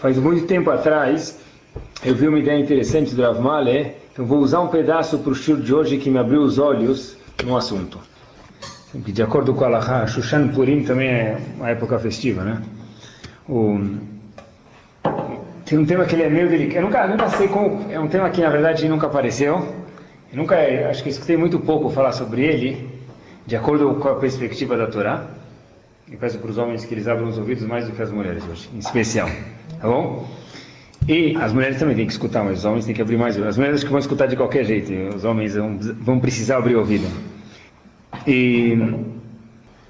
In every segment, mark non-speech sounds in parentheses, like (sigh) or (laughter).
Faz muito tempo atrás, eu vi uma ideia interessante do Rav Mahler, então vou usar um pedaço para o show de hoje que me abriu os olhos no assunto. De acordo com a Alaha, Shushan Purim também é uma época festiva, né? O... Tem um tema que ele é meio delicado. Eu nunca, nunca sei como. É um tema que na verdade nunca apareceu. Eu nunca, acho que escutei muito pouco falar sobre ele, de acordo com a perspectiva da Torá. E peço para os homens que eles abram os ouvidos mais do que as mulheres hoje, em especial. Tá bom? E as mulheres também têm que escutar, mas os homens têm que abrir mais. As mulheres que vão escutar de qualquer jeito, os homens vão, vão precisar abrir o ouvido. E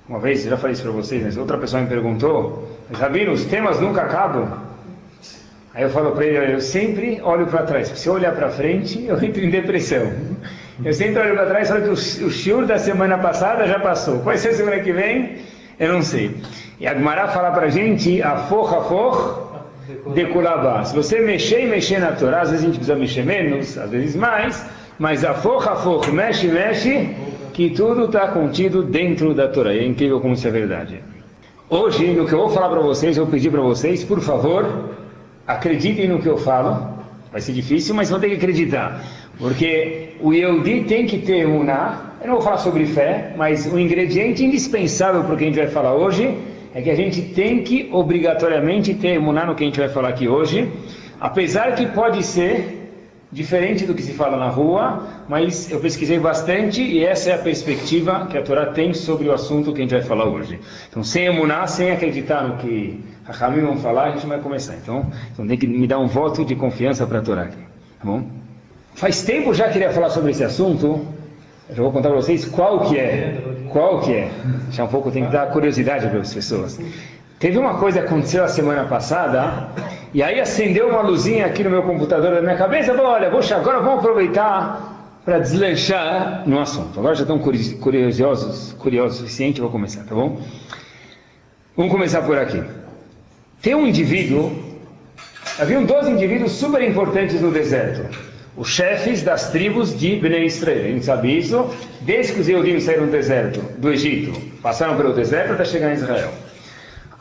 uma vez, já falei isso para vocês, mas outra pessoa me perguntou, Rabino, os temas nunca acabam? Aí eu falo para ele, eu sempre olho para trás, se eu olhar para frente, (laughs) eu entro em depressão. Eu sempre olho para trás e falo que o, o shiur da semana passada já passou. Qual vai ser a semana que vem? Eu não sei. E a Gemara fala para a gente, a forra for de kulabá. Se você mexer e mexer na Torá, às vezes a gente precisa mexer menos, às vezes mais, mas a forra for, mexe, mexe, que tudo está contido dentro da Torá. E é incrível como isso é verdade. Hoje, no que eu vou falar para vocês, eu vou pedir para vocês, por favor, acreditem no que eu falo. Vai ser difícil, mas vão ter que acreditar. Porque o Yehudi tem que ter uma. Eu não vou falar sobre fé, mas o ingrediente indispensável para o que a gente vai falar hoje é que a gente tem que obrigatoriamente ter emuná no que a gente vai falar aqui hoje. Apesar que pode ser diferente do que se fala na rua, mas eu pesquisei bastante e essa é a perspectiva que a Torá tem sobre o assunto que a gente vai falar hoje. Então, sem emuná, sem acreditar no que a Hamim vão falar, a gente vai começar. Então, então tem que me dar um voto de confiança para a Torá aqui, tá bom? Faz tempo já queria falar sobre esse assunto, eu vou contar para vocês qual que é, qual que é. Já um pouco tem que dar curiosidade para as pessoas. Teve uma coisa que aconteceu a semana passada, e aí acendeu uma luzinha aqui no meu computador da minha cabeça, falou, olha, poxa, agora vamos aproveitar para deslanchar no assunto. Agora já estão curiosos, curiosos o suficiente, vou começar, tá bom? Vamos começar por aqui. Tem um indivíduo, haviam dois indivíduos super importantes no deserto. Os chefes das tribos de Bnei Israel. A gente sabe isso desde que os Eudim saíram do deserto, do Egito. Passaram pelo deserto até chegar em Israel.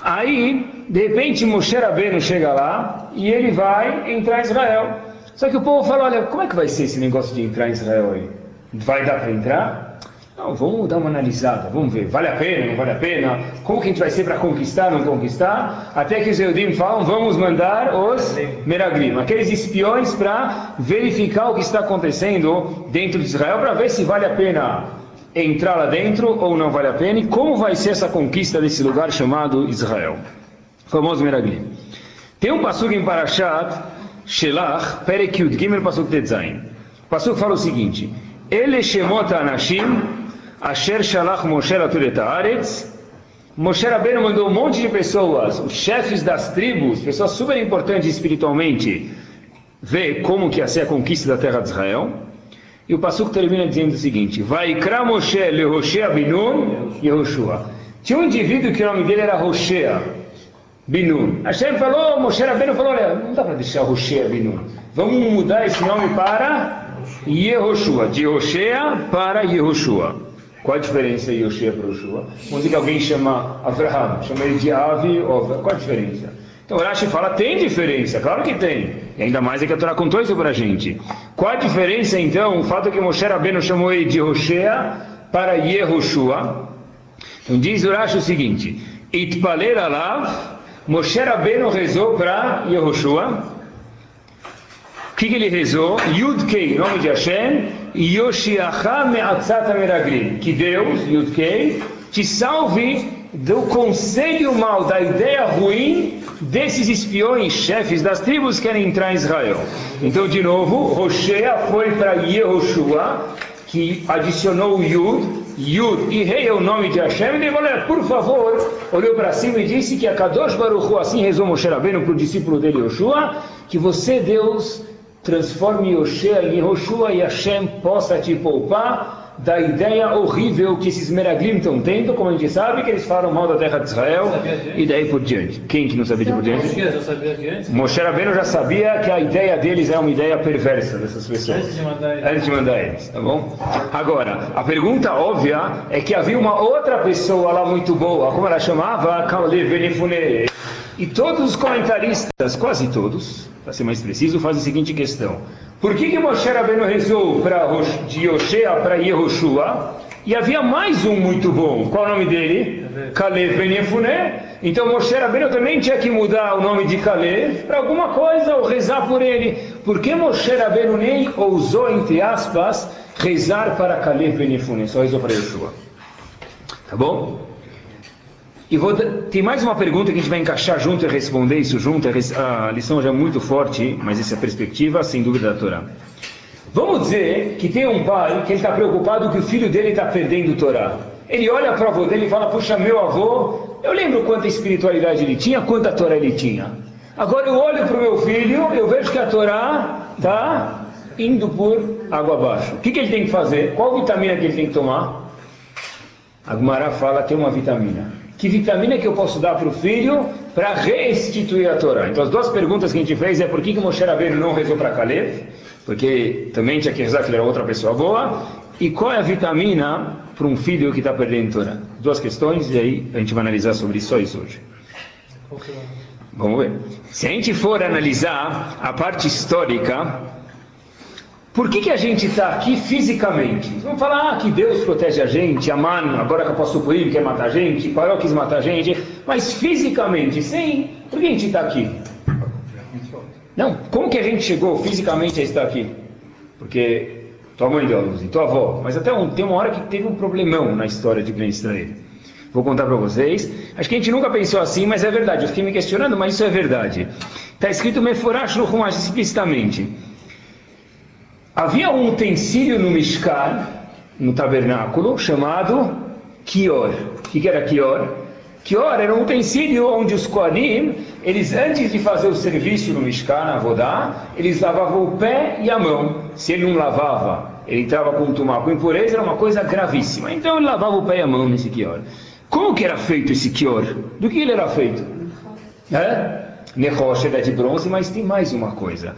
Aí, de repente, Moshe Rabbeinu chega lá e ele vai entrar em Israel. Só que o povo fala, olha, como é que vai ser esse negócio de entrar em Israel aí? Vai dar para entrar? Não, vamos dar uma analisada, vamos ver, vale a pena, não vale a pena? Como que a gente vai ser para conquistar, não conquistar? Até que os Eudim falam, vamos mandar os Meraglim, aqueles espiões para verificar o que está acontecendo dentro de Israel, para ver se vale a pena entrar lá dentro ou não vale a pena e como vai ser essa conquista desse lugar chamado Israel. O famoso Meraglim. Tem um passuco em Parashat Shelach, Perek Yud Gimel Pasuk Tetzain. O passuco fala o seguinte: Ele shemot anashim asher shalach Moshe haaretz Moshe Rabbeinu mandou um monte de pessoas, os chefes das tribos, pessoas super importantes espiritualmente, ver como que ia ser a conquista da terra de Israel. E o Passuco termina dizendo o seguinte: Vaikra Moshe lehoshea binun Yehoshua. Tinha um indivíduo que o nome dele era Hoshea binun. Hashem falou, Moshe Rabbeinu falou: olha, não dá para deixar Hoshea binun. Vamos mudar esse nome para Yehoshua. De Hoshea para Yehoshua. Qual a diferença Yoshua para Yoshua? Vamos dizer que alguém chama Avraham, chama ele de Avi, ou qual a diferença? Então Rashi fala, tem diferença, claro que tem. E ainda mais é que a Torá contou isso para a gente. Qual a diferença então, o fato que Moshe Rabbeinu chamou ele de Hoshea para Yehoshua? Então diz o Rashi o seguinte, Itpaler alav, Moshe Rabbeinu rezou para Yehoshua. O que, que ele rezou? Yudkei, nome de Hashem. Que Deus, Yudkei, te salve do conselho mal, da ideia ruim desses espiões, chefes das tribos que querem entrar em Israel. Então, de novo, Roshea foi para Yehoshua, que adicionou o Yud, Yud e Rei é o nome de Hashem, e falou, por favor, olhou para cima e disse que a Kadosh Baruch Hu, assim rezou Moshe Rabbeinu para o discípulo dele, Yoshua, que você, Deus, transforme Yoshua em Yehoshua e Hashem possa te poupar da ideia horrível que esses Meraglim estão tendo, como a gente sabe, que eles falam mal da terra de Israel e daí por diante. Quem que não sabia de por diante? Moshe Rabbeinu já sabia que a ideia deles é uma ideia perversa dessas pessoas. Antes de mandar eles. Antes de mandar eles, tá bom? Agora, a pergunta óbvia é que havia uma outra pessoa lá muito boa, como ela chamava? Kaleh Benifune. E todos os comentaristas, quase todos, para ser mais preciso, fazem a seguinte questão. Por que, que Moshe Rabbeinu rezou pra, de Yoshea para Yehoshua? E havia mais um muito bom. Qual é o nome dele? Caleb Ben Yefuné. Então Moshe Rabbeinu também tinha que mudar o nome de Caleb para alguma coisa ou rezar por ele. Por que Moshe Rabbeinu nem ousou, entre aspas, rezar para Caleb Ben Yefuné? Só rezou para Yeshua. Tá bom? E vou, tem mais uma pergunta que a gente vai encaixar junto e responder isso junto. A lição já é muito forte, mas essa é a perspectiva, sem dúvida, da Torá. Vamos dizer que tem um pai que ele está preocupado que o filho dele está perdendo o Torá. Ele olha para o avô dele e fala: Puxa, meu avô, eu lembro quanta espiritualidade ele tinha, quanta Torá ele tinha. Agora eu olho para o meu filho, eu vejo que a Torá está indo por água abaixo. O que, que ele tem que fazer? Qual vitamina que ele tem que tomar? A Gumara fala que tem uma vitamina que vitamina que eu posso dar para o filho para restituir a Torá? Então as duas perguntas que a gente fez é por que, que Moshe Rabbeinu não rezou para Caleb? Porque também tinha que rezar que ele era outra pessoa boa. E qual é a vitamina para um filho que está perdendo Torá? Duas questões e aí a gente vai analisar sobre só isso hoje. Vamos ver. Se a gente for analisar a parte histórica, por que, que a gente está aqui fisicamente? Vamos falar ah, que Deus protege a gente, Aman, agora que eu posso Purim quer matar a gente, Paró quis matar a gente, mas fisicamente, sim, por que a gente está aqui? Não, como que a gente chegou fisicamente a estar aqui? Porque tua mãe deu a luz e tua avó, mas até um, tem uma hora que teve um problemão na história de Ben Israel. Vou contar para vocês. Acho que a gente nunca pensou assim, mas é verdade. Eu fiquei me questionando, mas isso é verdade. Está escrito Meforash Ruhumash explicitamente. Havia um utensílio no Mishkan, no tabernáculo, chamado Kior. O que era Kior? Kior era um utensílio onde os Koanim, eles antes de fazer o serviço no Mishkan, Avodá, eles lavavam o pé e a mão. Se ele não lavava, ele entrava com tumá com impureza, era uma coisa gravíssima. Então ele lavava o pé e a mão nesse Kior. Como que era feito esse Kior? Do que ele era feito? É? Nehoshed é de bronze, mas tem mais uma coisa.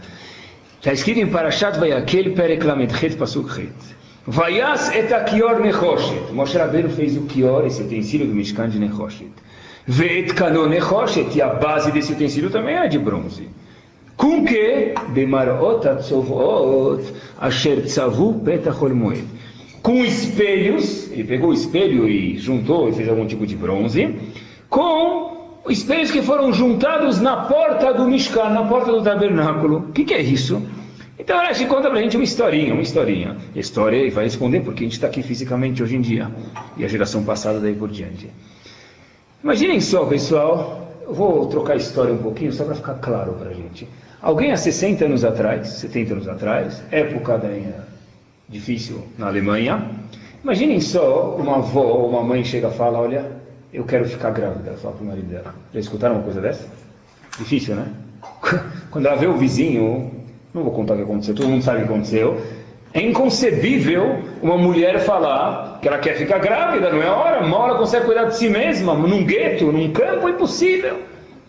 Está escrito em Parashat Vayakel Perek Lamed Pasuk Het. Vayas et Kior Nechoshet. Moshe Rabbeinu fez o Kior, esse utensílio do Mishkan de Nechoshet. Ve'et Kanon Nechoshet. E a base desse utensílio também é de bronze. Com que? Bemarot Atzovot Asher Tzavu Petachol Moed. Com espelhos, ele pegou o espelho e juntou e fez algum tipo de bronze, com espelhos que foram juntados na porta do Mishkan, na porta do tabernáculo. O que, que, é isso? Então Rashi conta para a gente uma historinha, uma historinha. A história e vai responder porque a gente está aqui fisicamente hoje em dia e a geração passada daí por diante. Imaginem só, pessoal, eu vou trocar a história um pouquinho só para ficar claro para a gente. Alguém há 60 anos atrás, 70 anos atrás, época da difícil na Alemanha, imaginem só uma avó ou uma mãe chega e fala, olha, eu quero ficar grávida, ela fala para o marido dela. Já escutaram uma coisa dessa? Difícil, né? (laughs) Quando ela vê o vizinho, não vou contar o que aconteceu, todo mundo sabe o que aconteceu. É inconcebível uma mulher falar que ela quer ficar grávida, não é hora, mal ela consegue cuidar de si mesma, num gueto, num campo, é impossível.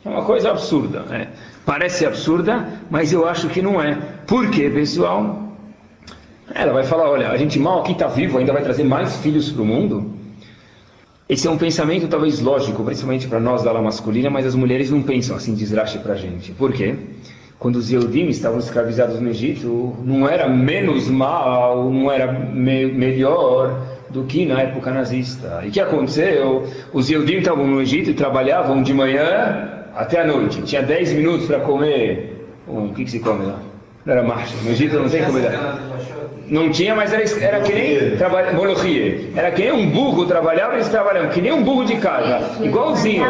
É uma coisa absurda. Né? Parece absurda, mas eu acho que não é. Por quê, pessoal? Ela vai falar: olha, a gente mal aqui está vivo, ainda vai trazer mais filhos para o mundo. Esse é um pensamento talvez lógico, principalmente para nós da ala masculina, mas as mulheres não pensam assim desraste para a gente. Por quê? Quando os Eudim estavam escravizados no Egito, não era menos mal, não era me melhor do que na época nazista. E o que aconteceu? Os Eudim estavam no Egito e trabalhavam de manhã até a noite. Tinha 10 minutos para comer. Um, o que, que se come lá? Não era marcha. No Egito não tem comida. Não tinha, mas era, era que nem trabalha, Era que nem um burro trabalhava, eles trabalhavam, que nem um burro de casa, igualzinho.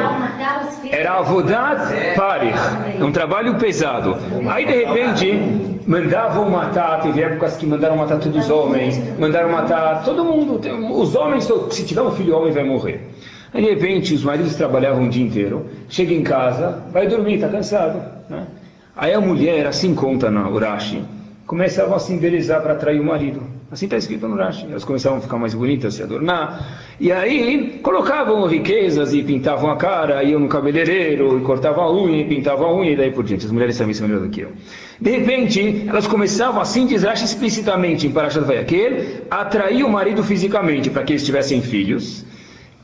Era avodat parich, um trabalho pesado. Aí de repente mandavam matar, teve épocas que mandaram matar todos os homens, mandaram matar todo mundo. Os homens, se tiver um filho homem, vai morrer. Aí de repente os maridos trabalhavam o dia inteiro, chega em casa, vai dormir, está cansado. Né? Aí a mulher, assim conta na Urashi, começavam a se embelezar para atrair o marido. Assim está escrito no Rashi. Elas começavam a ficar mais bonitas, se adornar. E aí colocavam riquezas e pintavam a cara, iam no cabeleireiro, e cortavam a unha, e pintavam a unha, e daí por diante. As mulheres sabem isso melhor do que eu. De repente, elas começavam, assim diz Rashi explicitamente em Parashat Vayakel, a atrair o marido fisicamente, para que eles tivessem filhos.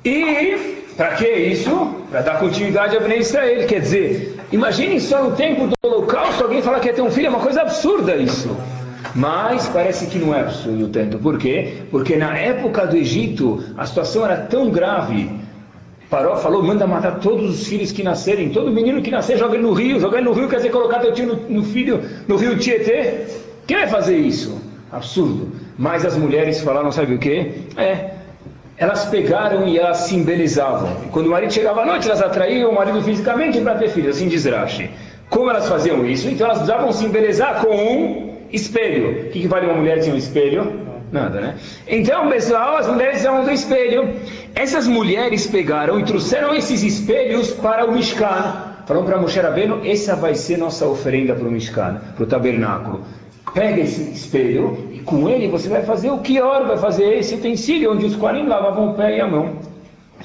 E Para que isso? Para dar continuidade a Bnei Israel. Quer dizer, imagine só no tempo do holocausto alguém falar que ia ter um filho, é uma coisa absurda isso. Mas parece que não é absurdo tanto. Por quê? Porque na época do Egito a situação era tão grave. Paró falou, manda matar todos os filhos que nascerem, todo menino que nascer joga ele no rio, jogar ele no rio quer dizer colocar teu tio no, no filho no rio Tietê. Quem vai fazer isso? Absurdo. Mas as mulheres falaram, sabe o quê? É, elas pegaram e elas se quando o marido chegava à noite, elas atraíam o marido fisicamente para ter filhos, assim diz Rashi. Como elas faziam isso? Então elas precisavam se embelezar com um espelho. O que, que vale uma mulher sem um espelho? Nada, né? Então, pessoal, as mulheres são do espelho. Essas mulheres pegaram e trouxeram esses espelhos para o Mishkan. Falaram para Moshe Rabbeinu, essa vai ser nossa oferenda para o Mishkan, para o tabernáculo. Pega esse espelho e com ele você vai fazer o Kior, vai fazer esse utensílio onde os Koanim lavavam o pé e a mão.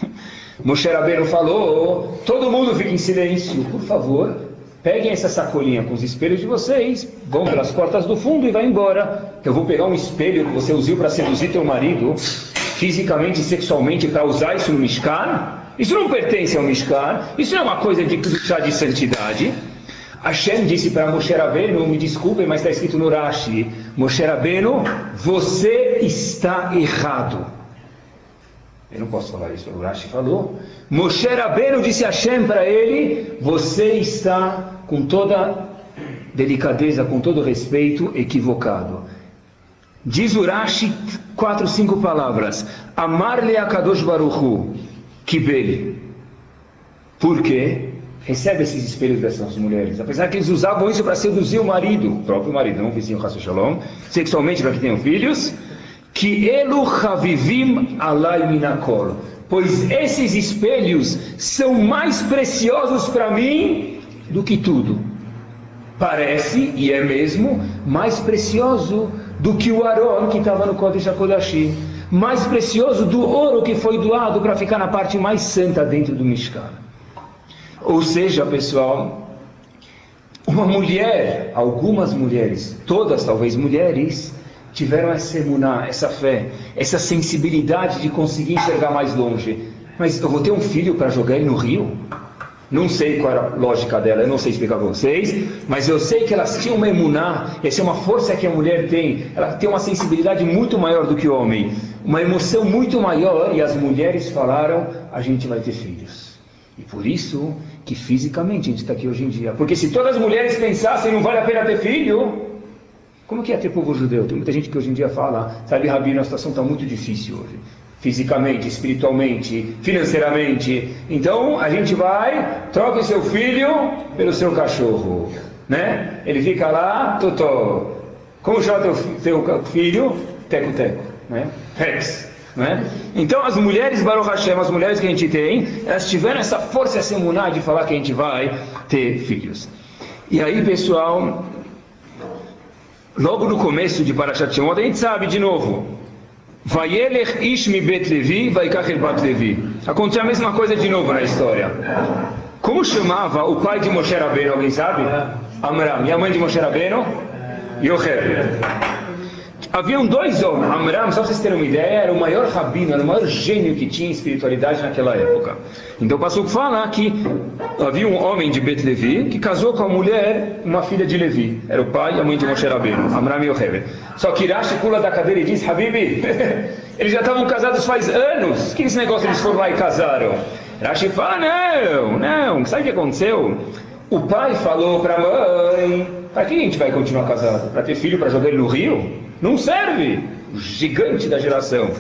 (laughs) Moshe Rabbeinu falou, todo mundo fica em silêncio, por favor, Peguem essa sacolinha com os espelhos de vocês, vão pelas portas do fundo e vai embora. Eu vou pegar um espelho que você usou para seduzir teu marido, fisicamente e sexualmente, para usar isso no Mishkan. Isso não pertence ao Mishkan, isso não é uma coisa de chá de santidade. Hashem disse para Moshe Rabbeinu, me desculpem, mas está escrito no Rashi, Moshe Rabbeinu, você está errado. Eu não posso falar isso, o Rashi falou. Moshe Rabbeinu disse a Hashem para ele, você está com toda delicadeza, com todo respeito, equivocado. Diz o Rashi quatro, cinco palavras. Amar-lhe a Kadosh Baruchu, Kibeli. Por quê? Recebe esses espelhos dessas mulheres. Apesar que eles usavam isso para seduzir o marido, o próprio marido, não o vizinho Hassan Shalom, sexualmente para que tenham filhos. Que elu havivim alai minakol. Pois esses espelhos são mais preciosos para mim do que tudo. Parece, e é mesmo, mais precioso do que o Aron que estava no Kodesh HaKodashim. Mais precioso do ouro que foi doado para ficar na parte mais santa dentro do Mishkan. Ou seja, pessoal, uma mulher, algumas mulheres, todas talvez mulheres, tiveram essa emuná, essa fé, essa sensibilidade de conseguir enxergar mais longe. Mas eu vou ter um filho para jogar ele no rio? Não sei qual era a lógica dela, eu não sei explicar para vocês, mas eu sei que elas tinham uma emuná, essa é uma força que a mulher tem, ela tem uma sensibilidade muito maior do que o homem, uma emoção muito maior, e as mulheres falaram: a gente vai ter filhos. E por isso que fisicamente a gente está aqui hoje em dia. Porque se todas as mulheres pensassem não vale a pena ter filho, como que é ter povo judeu? Tem muita gente que hoje em dia fala, sabe, Rabino, a situação está muito difícil hoje fisicamente, espiritualmente, financeiramente. Então a gente vai, troca o seu filho pelo seu cachorro, né? Ele fica lá, totó. Como chama teu, teu filho? Teco Teco, né? Rex. Né? Então as mulheres Baruch Hashem, as mulheres que a gente tem, elas tiveram essa força, essa imuná de falar que a gente vai ter filhos. E aí, pessoal, logo no começo de Parashat Shemot, a gente sabe de novo, Vayelech ish mi bet Levi, vaikach el bat Levi. Aconteceu a mesma coisa de novo na história. Como chamava o pai de Moshe Rabbeinu, alguém sabe? Amram. E a mãe de Moshe Rabbeinu? Yocheb. Haviam dois homens. Amram, só vocês terem uma ideia, era o maior rabino, era o maior gênio que tinha espiritualidade naquela época. Então passou a falar que havia um homem de Bet Levi que casou com a mulher, uma filha de Levi. Era o pai e a mãe de Moshe Rabbeinu, Amram e Yochebed. Só que Rashi pula da cadeira e diz, Habibi, (laughs) eles já estavam casados faz anos. Que esse negócio eles foram lá e casaram? Rashi fala, não, não, sabe o que aconteceu? O pai falou para a mãe, para que a gente vai continuar casado? Para ter filho, para jogar ele no rio? Não serve. O gigante da geração.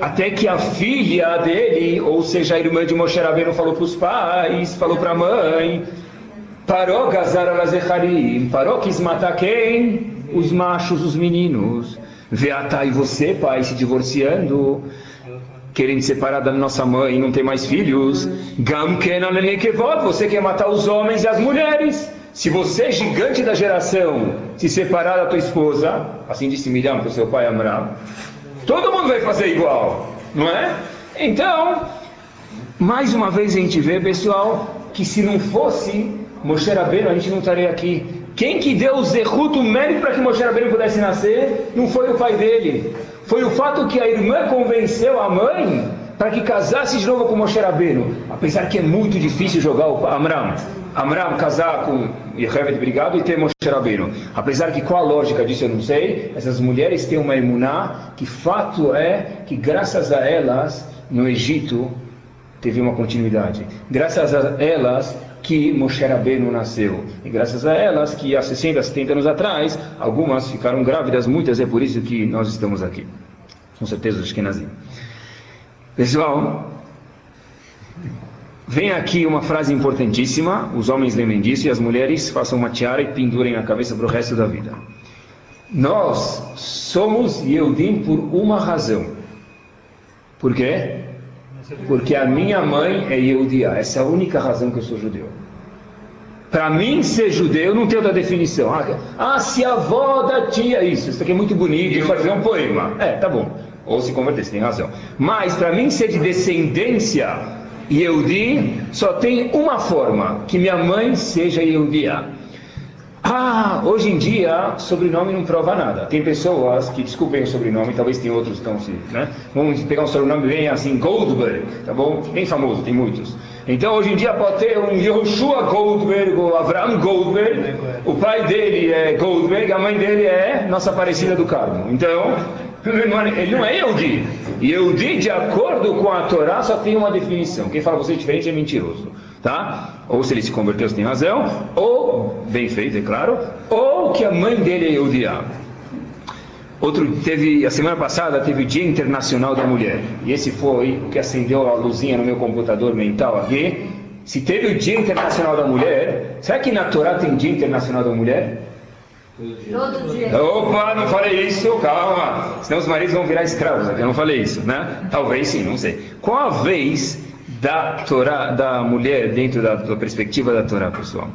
Até que a filha dele, ou seja, a irmã de Moshe Rabbeinu, falou para os pais, falou para a mãe, parou gazar alazecharim, parou quis matar quem? Os machos, os meninos. Veatá e você, pai, se divorciando, querendo separar da nossa mãe e não ter mais filhos. Você quer matar os homens e as mulheres. Se você, gigante da geração, se separar da tua esposa, assim disse Miriam para o seu pai Amram, todo mundo vai fazer igual, não é? Então, mais uma vez a gente vê, pessoal, que se não fosse Moshe Rabbeinu, a gente não estaria aqui. Quem que deu o zerruto, o mérito para que Moshe Rabbeinu pudesse nascer, não foi o pai dele. Foi o fato que a irmã convenceu a mãe para que casasse de novo com Moshe Rabbeinu, apesar que é muito difícil jogar o Amram. Amram casar com Yehevet Brigado e ter Moshe Rabbeinu. Apesar que qual a lógica disso eu não sei, essas mulheres têm uma emuná que fato é que graças a elas no Egito teve uma continuidade. Graças a elas que Moshe Rabbeinu nasceu. E graças a elas que há 60, 70 anos atrás, algumas ficaram grávidas, muitas é por isso que nós estamos aqui. Com certeza os Ashkenazim. Pessoal, vem aqui uma frase importantíssima, os homens lembrem disso e as mulheres façam uma tiara e pendurem na cabeça para o resto da vida. Nós somos Yehudim por uma razão. Por quê? Porque a minha mãe é Yehudia. Essa é a única razão que eu sou judeu. Para mim, ser judeu não tem outra definição. Ah, ah, se a avó da tia, isso, isso aqui é muito bonito, isso fazer um poema. É, tá bom. Ou se converter, você tem razão. Mas, para mim, ser de descendência Yehudi, só tem uma forma: que minha mãe seja Yehudia. Ah, hoje em dia, sobrenome não prova nada. Tem pessoas que desculpem o sobrenome, talvez tem outros que estão se, né? Vamos pegar um sobrenome bem assim, Goldberg, tá bom? Bem famoso, tem muitos. Então hoje em dia pode ter um Yoshua Goldberg ou Avraham Goldberg. O pai dele é Goldberg, a mãe dele é Nossa Aparecida do Carmo. Então, (laughs) ele não é Yehudi. Yehudi, de acordo com a Torá, só tem uma definição. Quem fala você diferente é mentiroso tá? Ou se ele se converteu, tem razão, ou, bem feito, é claro, ou que a mãe dele é o diabo. Outro, teve, a semana passada teve o Dia Internacional da Mulher, e esse foi o que acendeu a luzinha no meu computador mental aqui. Se teve o Dia Internacional da Mulher, será que na Torá tem Dia Internacional da Mulher? Todo dia. Opa, não falei isso, calma. Senão os maridos vão virar escravos, eu não falei isso, né? Talvez sim, não sei. Qual a vez da Torá, da mulher dentro da, da perspectiva da Torá, pessoal.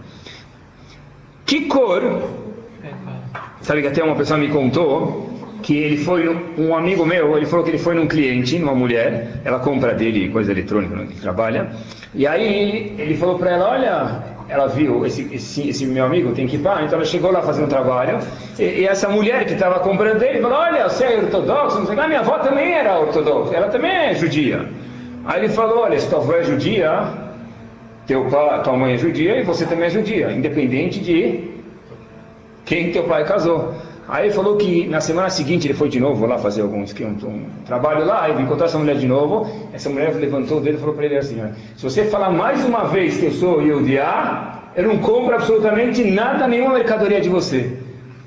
Que cor? Sabe que até uma pessoa me contou que ele foi um amigo meu, ele falou que ele foi num cliente, numa mulher, ela compra dele coisa eletrônica, que ele trabalha, e aí ele falou para ela, olha, ela viu esse, esse, esse, meu amigo tem que parar, então ela chegou lá fazendo trabalho, e, e essa mulher que estava comprando ele falou, olha, você é ortodoxo, não sei que, minha avó também era ortodoxa, ela também é judia. Aí ele falou: olha, se tua avó é judia, teu pai, tua mãe é judia e você também é judia, independente de quem teu pai casou. Aí ele falou que na semana seguinte ele foi de novo lá fazer algum um, trabalho lá, aí encontrou essa mulher de novo. Essa mulher levantou o dedo e falou para ele assim: se você falar mais uma vez que eu sou Yehudiá, eu não compro absolutamente nada, nenhuma mercadoria de você.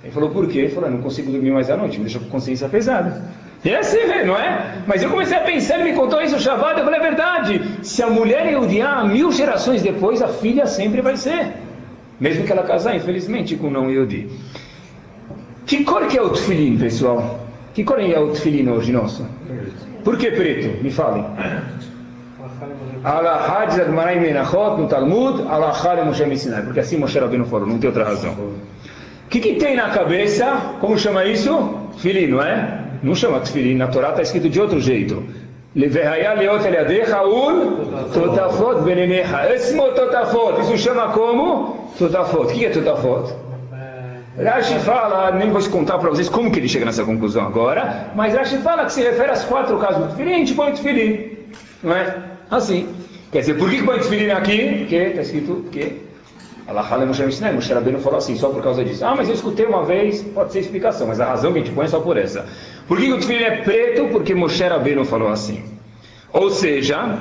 Ele falou: por quê? Ele falou: não consigo dormir mais à noite, me deixa com consciência pesada. E é assim, não é? Mas eu comecei a pensar, ele me contou isso o Shabbat, eu falei, é verdade. Se a mulher é Yudiá, mil gerações depois, a filha sempre vai ser. Mesmo que ela casar, infelizmente, com não Yudi. Que cor que é o tefilim, pessoal? Que cor é o tefilim hoje nosso? Por que preto? Me falem. Menachot no Talmud, Moshe. Porque assim Moshe Rabbeinu falou, não tem outra razão. O que, que tem na cabeça? Como chama isso? Filho, não é? Não chama tefilin, na Torá está escrito de outro jeito. Isso chama como? Totafot. O que é totafot? Rashi fala, nem vou contar para vocês como que ele chega nessa conclusão agora, mas Rashi fala que se refere às quatro casos do tefilim, a gente põe tefilim, não é? Assim. Quer dizer, por que, põe tefilim aqui? Porque está escrito que Allah Moshe Mishnah, Moshe Rabbeinu falou assim, só por causa disso. Ah, mas eu escutei uma vez, pode ser explicação, mas a razão que a gente põe é só por essa. Por que o tefilim é preto? Porque Moshe Rabbeinu falou assim. Ou seja,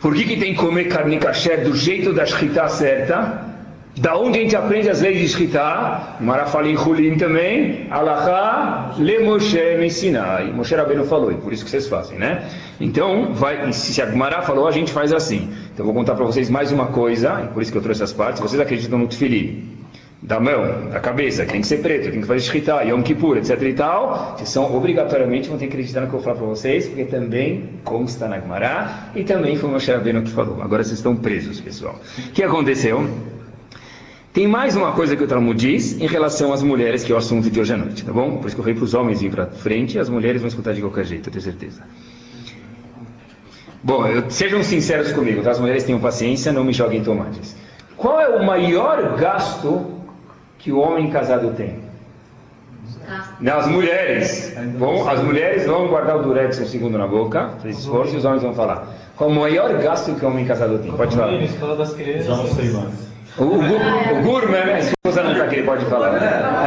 por que, que tem que comer carne kasher do jeito da shkita certa? Da onde a gente aprende as leis de Shkita? Mara fala em Hulim também. Alaha le Moshe me Sinai. Moshe Rabbeinu falou, e por isso que vocês fazem, né? Então, vai, se a Gemara falou, a gente faz assim. Então, vou contar para vocês mais uma coisa, e por isso que eu trouxe essas partes. Vocês acreditam no Tfili? Da mão, da cabeça, que tem que ser preto, tem que fazer Shkita, Yom Kippur, etc e tal. Vocês são, obrigatoriamente, vão ter que acreditar no que eu vou falar para vocês, porque também consta na Gemara, e também foi o Moshe Rabbeinu que falou. Agora vocês estão presos, pessoal. O que aconteceu? Tem mais uma coisa que o Talmud diz em relação às mulheres, que é o assunto de hoje à noite, tá bom? Por isso que eu falei para os homens ir para frente, as mulheres vão escutar de qualquer jeito, eu tenho certeza. Bom, eu, sejam sinceros comigo, tá? as mulheres tenham paciência, não me joguem tomates. Qual é o maior gasto que o homem casado tem? Gasto. As mulheres, vão, as mulheres vão guardar o durex um segundo na boca, fez esforço, e os homens vão falar. Qual o maior gasto que um homem casado tem? Pode falar. Escola das crianças. Já não sei mais. O, o, o Gurman, né? a esposa não está aqui, ele pode falar.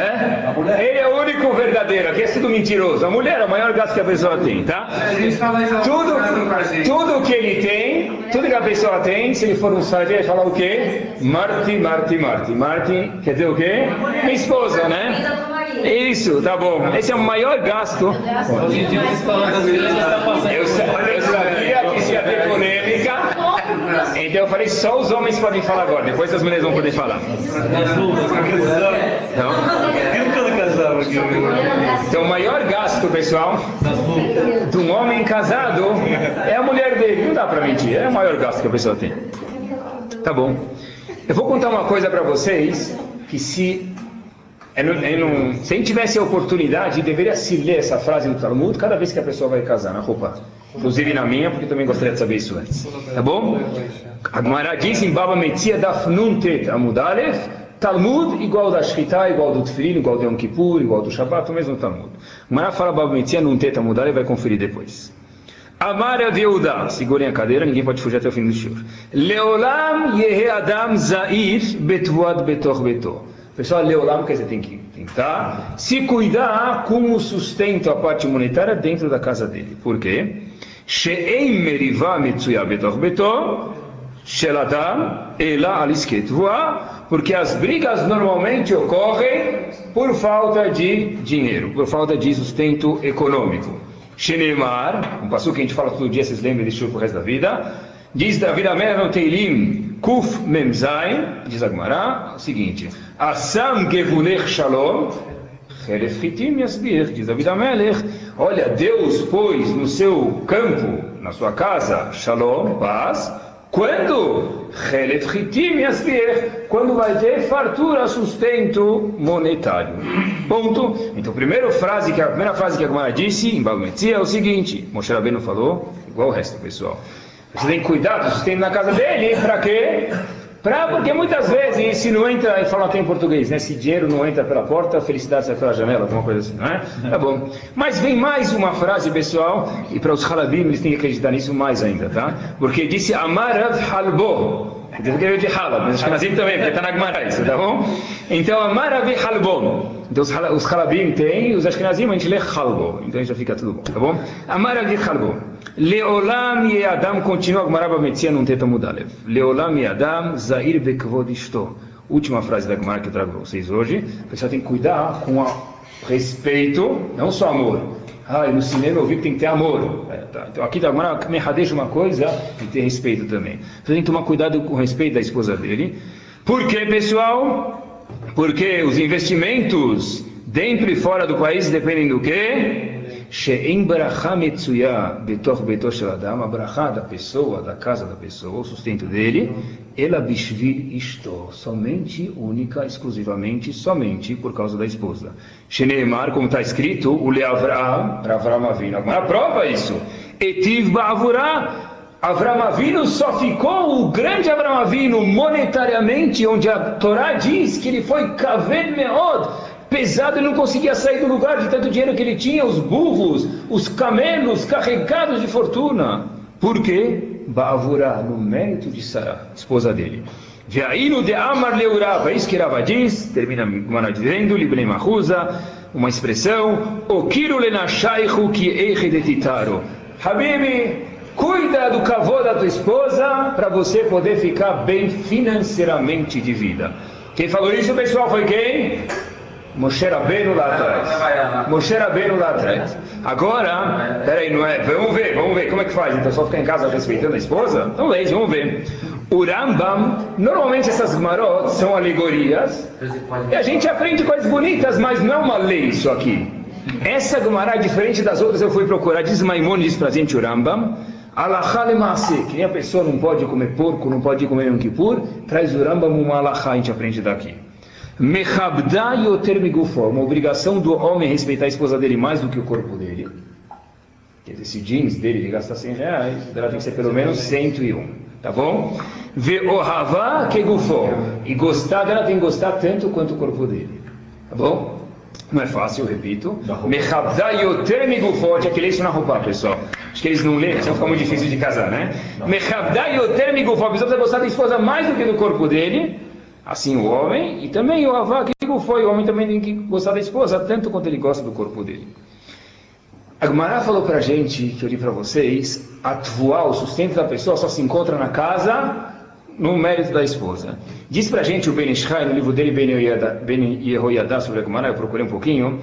É? Ele é o único verdadeiro, aqui é tudo mentiroso. A mulher é o maior gasto que a pessoa tem, tá? Tudo, tudo que ele tem, tudo que a pessoa tem, se ele for um sábio, ele fala o quê? Marti, Marti, Marti. Marti quer dizer o quê? Minha esposa, né? Isso, tá bom. Esse é o maior gasto. Eu, sa- eu sabia que isso ia ter polêmica, então eu falei só os homens podem falar agora, depois as mulheres vão poder falar. Então, o maior gasto, pessoal, de um homem casado é a mulher dele. Não dá pra mentir, é o maior gasto que a pessoa tem. Tá bom. Eu vou contar uma coisa pra vocês que se eu não- se a gente tivesse a oportunidade, deveria se ler essa frase no Talmud cada vez que a pessoa vai casar, na roupa. Inclusive na minha, porque também gostaria de saber isso antes. Tá bom? A Gemara diz em Baba Metzia Daf Nun Tet Amud Aleph, Talmud igual da Shkita, igual do Tfilin, igual do Yom Kippur, igual do Shabbat, o mesmo Talmud. Gemara fala Baba Metzia Nun Tet Amud Aleph, vai conferir depois. Amar Rav Yehuda, segurem a cadeira, ninguém pode fugir até o fim do shiur. Leolam yehe adam zair betuad betoch beto. Pessoal, leolam quer dizer tem que tentar se cuidar com o sustento, a parte monetária dentro da casa dele. Por quê? She'ein meriva mitzuya betoch beto, shel adam ela alisket voa, porque as brigas normalmente ocorrem por falta de dinheiro, por falta de sustento econômico. Shenemar, um passo que a gente fala todo dia, vocês lembram desse pro resto da vida, diz David Amer no Teilim, Kuf Memzain, diz a Gemara, o seguinte, Assam Gevulech Shalom, Chelef Hitim Yasbir, diz David Amelech, olha, Deus pôs no seu campo, na sua casa, Shalom, paz, quando? Quando vai ter fartura, sustento monetário. Ponto. Então, primeira frase que a primeira frase que a Gemara disse em Baba Metzia é o seguinte: Moshe Rabbeinu falou, igual o resto, pessoal. Você tem que cuidar do sustento na casa dele, para quê? Pra, porque muitas vezes, se não entra, e fala até em português, né? Se dinheiro não entra pela porta, a felicidade sai pela janela, alguma coisa assim, não é? Tá bom. Mas vem mais uma frase, pessoal, e para os halabim, eles têm que acreditar nisso mais ainda, tá? Porque disse Amarav Halbo. Dizer, de Halab, mas também, porque está na Gemara tá bom? Então, Amarav Halbo. Então, os hala- os halabim têm, os Ashkenazim a gente lê Halbo. Então, já fica tudo bom, tá bom? Amarav Halbo. Leolam e Adam, continua a Gemara Bametzia num teta mudalev. Leolam e Adam, Zair bekvod. Última frase da Gemara que eu trago para vocês hoje. O pessoal tem que cuidar com a respeito, não só amor. Ah, no cinema eu vi que tem que ter amor. É, tá. Então aqui da Gemara me radeja uma coisa e ter respeito também. Você tem que tomar cuidado com o respeito da esposa dele. Por quê, pessoal? Porque os investimentos dentro e fora do país dependem do quê? She'en bracha metzuya betoch beto shel adam, a bracha da pessoa, da casa da pessoa, o sustento dele, ela bishvil isto, somente, única, exclusivamente, somente por causa da esposa. Sheneemar, como está escrito, o leavram, para Avram Avinu, agora prova isso. Etiv ba'avurah, Avram Avinu só ficou o grande Avram Avinu monetariamente, onde a Torá diz que ele foi kaved meod, pesado e não conseguia sair do lugar de tanto dinheiro que ele tinha, os burros, os camelos carregados de fortuna. Por quê? Ba'avurá, no mérito de Sarah, esposa dele. Ve'ainu de Amar Leurava, isso que Rava diz, termina Gumana dizendo, Liblem Mahuza, uma expressão, Okiru lenashaichu ki eiche de titaro. Habibi, cuida do cavô da tua esposa para você poder ficar bem financeiramente de vida. Quem falou isso, pessoal, foi quem? Moshe Rabbeinu lá atrás. Moshe Rabbeinu lá atrás. Agora, peraí, não é? Vamos ver, vamos ver como é que faz. Então só ficar em casa respeitando a esposa? Então leis, vamos ver. O Rambam, normalmente essas Gemarot são alegorias. E a gente aprende coisas bonitas, mas não é uma lei isso aqui. Essa Gemara, diferente das outras, eu fui procurar. Diz Maimonides pra gente o Rambam. Alachá lemaase, que nem a pessoa não pode comer porco, não pode comer Yom Kippur, traz o Rambam uma alachá, a gente aprende daqui. Mechabda yoter migufo, uma obrigação do homem respeitar a esposa dele mais do que o corpo dele. Quer dizer, se o jeans dele ele gasta 100 reais, dela tem que ser pelo menos 101, tá bom? Ve'ohava kegufo, e gostar dela tem que gostar tanto quanto o corpo dele, tá bom? Não é fácil, eu repito. Mechabda yoter migufot, é que lê isso na roupa, pessoal. Acho que eles não lêem, senão fica muito difícil de casar, né? Mechabda yoter migufot, a pessoa precisa gostar da esposa mais do que do corpo dele. Assim o homem, e também o avá, que foi, o homem também tem que gostar da esposa, tanto quanto ele gosta do corpo dele. A Gemara falou pra gente, que eu li para vocês, atuar o sustento da pessoa só se encontra na casa no mérito da esposa. Diz pra gente o Ben Ishai, no livro dele, Ben Yehoyadá, sobre a Gemara, eu procurei um pouquinho,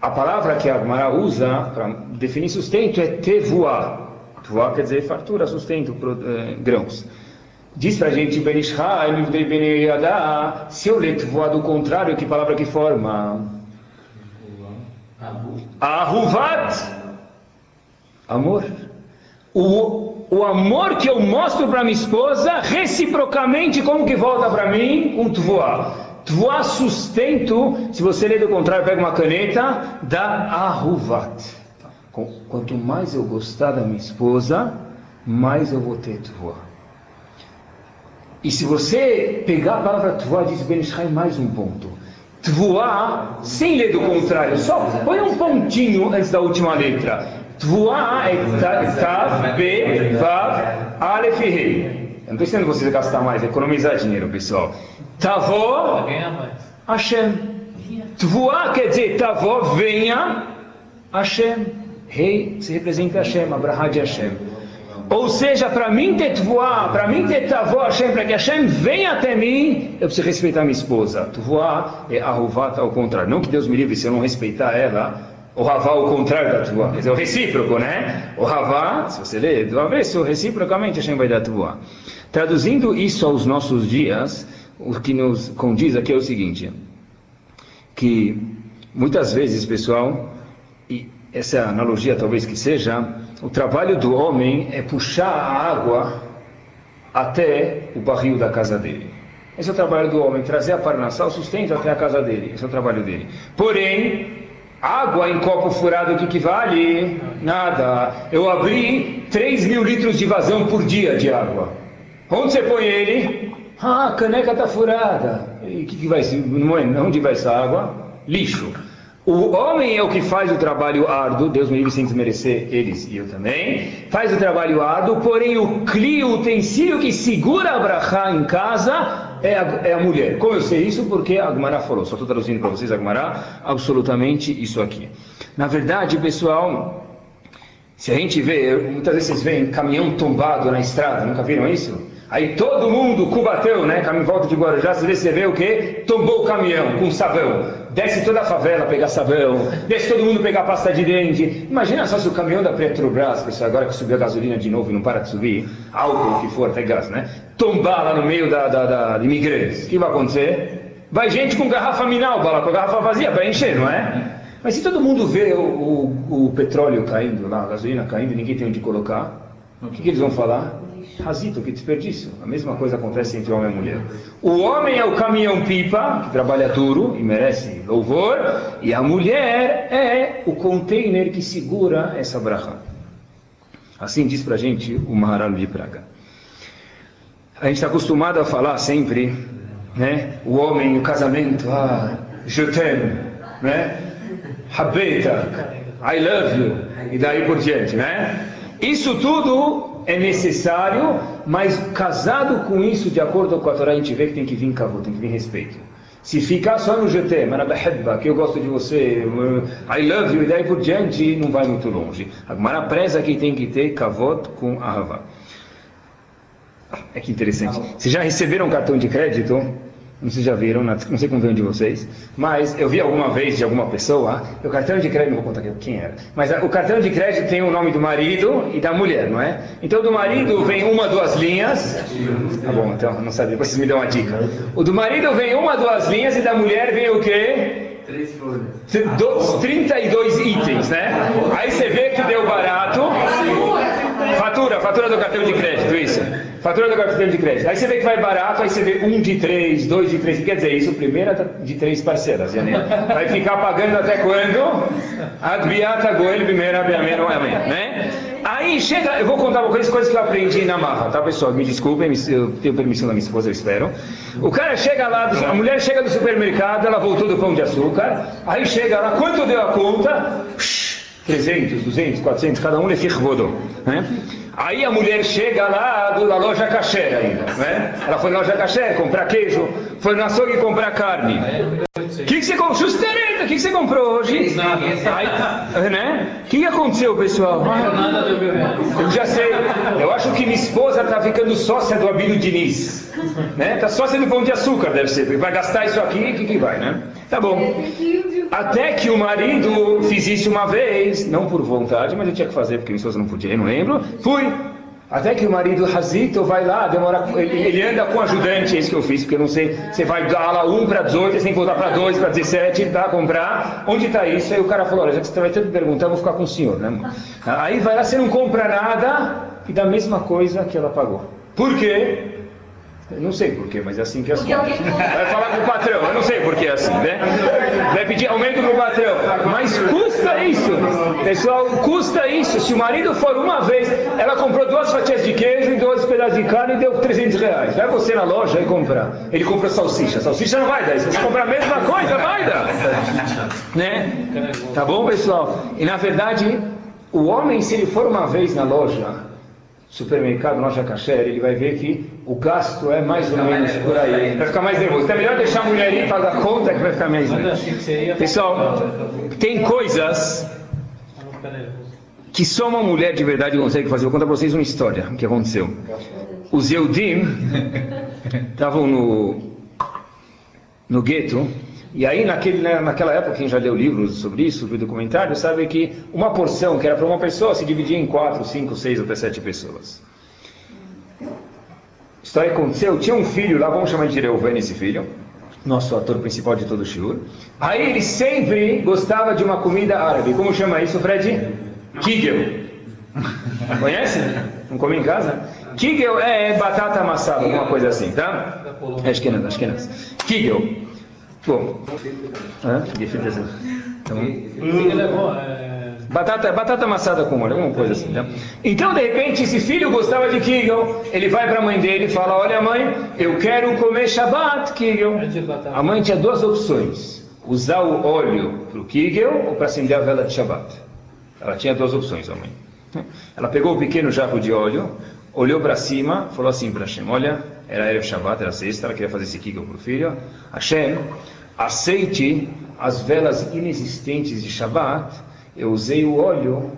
a palavra que a Gemara usa para definir sustento é tevuá. Tevuá quer dizer fartura, sustento, eh, grãos. Diz pra gente o Ben Ishai, no livro dele, Ben Yehoyadá, se eu ler tevuá do contrário, que palavra que forma? Ahuvat, amor. O, o amor que eu mostro para minha esposa, reciprocamente, como que volta para mim? Um tvoá. Tvoá, sustento, se você ler do contrário, pega uma caneta, dá ahuvat. Quanto mais eu gostar da minha esposa, mais eu vou ter tvoá. E se você pegar a palavra tvoá, diz Ben Ishai mais um ponto. Tvoá, sem ler do contrário, só põe um pontinho antes da última letra. Tvoá é Tav, B, Vav, Aleph e Rei. Eu não estou ensinando vocês a gastar mais, economizar dinheiro, pessoal. Tavó, Hashem. Tvoá quer dizer Tavó, venha, Hashem. Rei se representa Hashem, Abraham de Hashem. Ou seja, para mim ter tvoá, para mim ter tavó Hashem, para que Hashem venha até mim, eu preciso respeitar minha esposa. Tvoá é ahuvat ao contrário. Não que Deus me livre se eu não respeitar ela, o Havá ao contrário da Tvoá. Quer dizer, o recíproco, né? O Havá, se você ler do avesso, reciprocamente Hashem vai dar Tvoá. Traduzindo isso aos nossos dias, o que nos condiz aqui é o seguinte, que muitas vezes, pessoal, e essa é analogia talvez que seja, o trabalho do homem é puxar a água até o barril da casa dele. Esse é o trabalho do homem, trazer a parnassá, o sustento até a casa dele. Esse é o trabalho dele. Porém, água em copo furado, o que, que vale? Nada. Eu abri 3 mil litros de vazão por dia de água. Onde você põe ele? Ah, a caneca está furada. E que, que vai ser? Onde vai essa água? Lixo. O homem é o que faz o trabalho árduo, Deus me livre sem desmerecer eles e eu também, faz o trabalho árduo, porém o cli, o utensílio que segura a brachá em casa é a, é a mulher. Como eu sei isso? Porque a Agmará falou, só estou traduzindo para vocês, Agmará, absolutamente isso aqui. Na verdade, pessoal, se a gente vê, muitas vezes vocês veem caminhão tombado na estrada, nunca viram isso? Aí todo mundo cubateu, né? Caminho volta de Guarujá, você vê o quê? Tombou o caminhão com sabão. Desce toda a favela pegar sabão, desce todo mundo pegar pasta de dente. Imagina só se o caminhão da Petrobras, pessoal, agora que subiu a gasolina de novo e não para de subir, álcool, que for, até gás, né? Tombar lá no meio da, da, da de imigrantes. O que vai acontecer? Vai gente com garrafa minal, bala com a garrafa vazia para encher, não é? Mas se todo mundo vê o, o, o petróleo caindo lá, a gasolina caindo, ninguém tem onde colocar, o que, que eles vão falar? Razito, que desperdício. A mesma coisa acontece entre homem e mulher. O homem é o caminhão-pipa, que trabalha duro e merece louvor, e a mulher é o container que segura essa bracha. Assim diz pra gente o Maharal de Praga. A gente está acostumado a falar sempre, né? O homem, o casamento, ah, je t'aime, né? Habeta, I love you, e daí por diante, né? Isso tudo é necessário, mas casado com isso, de acordo com a Torá, a gente vê que tem que vir kavod, tem que vir respeito. Se ficar só no GT, que eu gosto de você, I love you, e daí por diante, não vai muito longe. A Gemara preza que tem que ter kavod com ahava. É que interessante. Vocês já receberam um cartão de crédito? Não sei se já viram, não sei como veio de vocês, mas eu vi alguma vez de alguma pessoa, o cartão de crédito, não vou contar quem era, mas o cartão de crédito tem o nome do marido e da mulher, não é? Então do marido vem uma, duas linhas. Tá bom, então, não sabia, vocês me dão uma dica. O do marido vem uma, duas linhas e da mulher vem o quê? Três folhas. 32 itens, né? Aí você vê que deu barato. Fatura, fatura do cartão de crédito, isso. Fatura do cartão de crédito. Aí você vê que vai barato, aí você vê um de três, dois de três. Quer dizer, isso primeira de três parcelas. Vai ficar pagando até quando? Adviata goel primeira né? Aí chega, eu vou contar uma coisa, coisas que eu aprendi na marra, tá pessoal? Me desculpem, eu tenho permissão da minha esposa, eu espero. O cara chega lá, a mulher chega do supermercado, ela voltou do pão de açúcar, aí chega lá, quanto deu a conta? 300, 200, 400, cada um lhe rodou, né? Aí a mulher chega lá da loja caché ainda, né? Ela foi na loja caché comprar queijo, foi no açougue comprar carne. O que, que você comprou? O que, que você comprou hoje? Nada. Aí, né? O que, que aconteceu, pessoal? Eu já sei. Eu acho que minha esposa está ficando sócia do Abílio Diniz. Né? Tá sócia do Pão de Açúcar, deve ser. Vai gastar isso aqui, o que, que vai, né? Tá bom. Até que o marido fiz isso uma vez, não por vontade, mas eu tinha que fazer porque minha esposa não podia, não lembro. Fui. Até que o marido Razito vai lá, demora, ele, ele anda com ajudante, é isso que eu fiz, porque eu não sei, você vai dar aula 1 para 18, você tem que voltar para 2, para 17, tá, comprar, onde está isso? Aí o cara falou, olha, já que você vai ter que perguntar, eu vou ficar com o senhor, né? Aí vai lá, você não compra nada e dá a mesma coisa que ela pagou. Por quê? Eu não sei porquê, mas é assim que é assim. Vai falar com o patrão, eu não sei porquê é assim, né? Vai pedir aumento pro patrão. Mas custa isso. Pessoal, custa isso. Se o marido for uma vez, ela comprou duas fatias de queijo e dois pedaços de carne e deu 300 reais. Vai você na loja e comprar. Ele compra salsicha. Salsicha não vai dar. Se você comprar a mesma coisa, vai dar. Né? Tá bom, pessoal? E na verdade, o homem, se ele for uma vez na loja, supermercado, loja caché, ele vai ver que o gasto é mais ou menos por aí. Vai ficar mais nervoso. Então é melhor deixar a mulher ir pagar a conta que vai ficar mais nervoso. Pessoal, tem coisas que só uma mulher de verdade consegue fazer. Vou contar para vocês uma história que aconteceu. Os Eudim (laughs) estavam no, no gueto, e aí naquele, né, naquela época, quem já leu livros sobre isso, viu documentário, sabe que uma porção que era para uma pessoa se dividia em quatro, cinco, seis até sete pessoas. A história aconteceu, tinha um filho lá, vamos chamar de Reuven esse filho, nosso ator principal de todo o shiur. Aí ele sempre gostava de uma comida árabe. Como chama isso, Fred? Kigel. Conhece? Não come em casa? Kigel é batata amassada, alguma coisa assim, tá? Polônia. É Ashkenaz, Ashkenaz. Kigel. Bom. Hã? Bom? Ele levou. É... Batata, batata amassada com molho, alguma coisa assim. Tá? Então, de repente, esse filho gostava de Kigel, ele vai para a mãe dele e fala: Olha, mãe, eu quero comer Shabbat Kigel. É. A mãe tinha duas opções: usar o óleo para o Kigel ou para acender a vela de Shabbat. Ela tinha duas opções, a mãe. Ela pegou o pequeno jarro de óleo, olhou para cima, falou assim para Hashem: Olha, era Erev Shabbat, era sexta, ela queria fazer esse Kigel para o filho. Hashem, aceite as velas inexistentes de Shabbat. Eu usei o óleo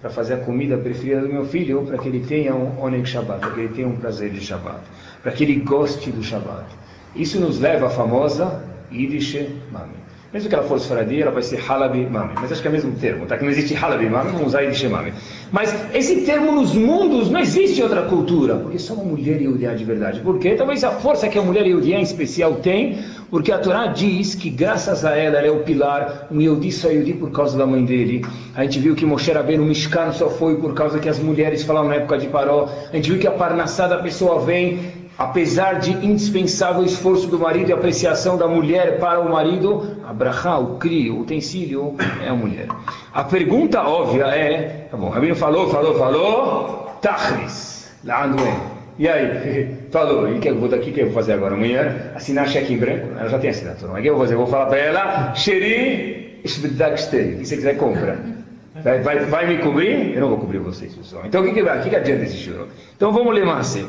para fazer a comida preferida do meu filho, para que ele tenha um Oneg Shabbat, para que ele tenha um prazer de Shabbat, para que ele goste do Shabbat. Isso nos leva à famosa Yiddish Mami. Mesmo que ela for Sfaradi, ela vai ser Halabi Mami. Mas acho que é o mesmo termo, tá? Que não existe Halabi Mami, vamos usar Yiddish Mami. Mas esse termo nos mundos não existe outra cultura, porque só uma mulher Yehudiá de verdade. Por quê? Talvez a força que a mulher Yehudiá em especial tem, porque a Torá diz que graças a ela, ela é o pilar, um Yehudi só é Yehudi por causa da mãe dele. A gente viu que Moshe Rabbeinu Mishkan só foi por causa que as mulheres falavam na época de Paró. A gente viu que a parnassá da pessoa vem apesar de indispensável esforço do marido e apreciação da mulher para o marido, a brachá, o cri, o utensílio é a mulher. A pergunta óbvia é, tá bom, Rabino falou, falou, falou, tachlis, lá ando é. E aí, (laughs) falou, e o que eu vou daqui, o que eu vou fazer agora? Amanhã, assinar cheque em branco, ela já tem assinatura, mas o que eu vou fazer? Eu vou falar para ela, Shvedagstei, o que você quiser compra. Vai, vai, vai me cobrir? Eu não vou cobrir vocês, pessoal. Então o que, que, que, que adianta esse choro? Então vamos ler assim.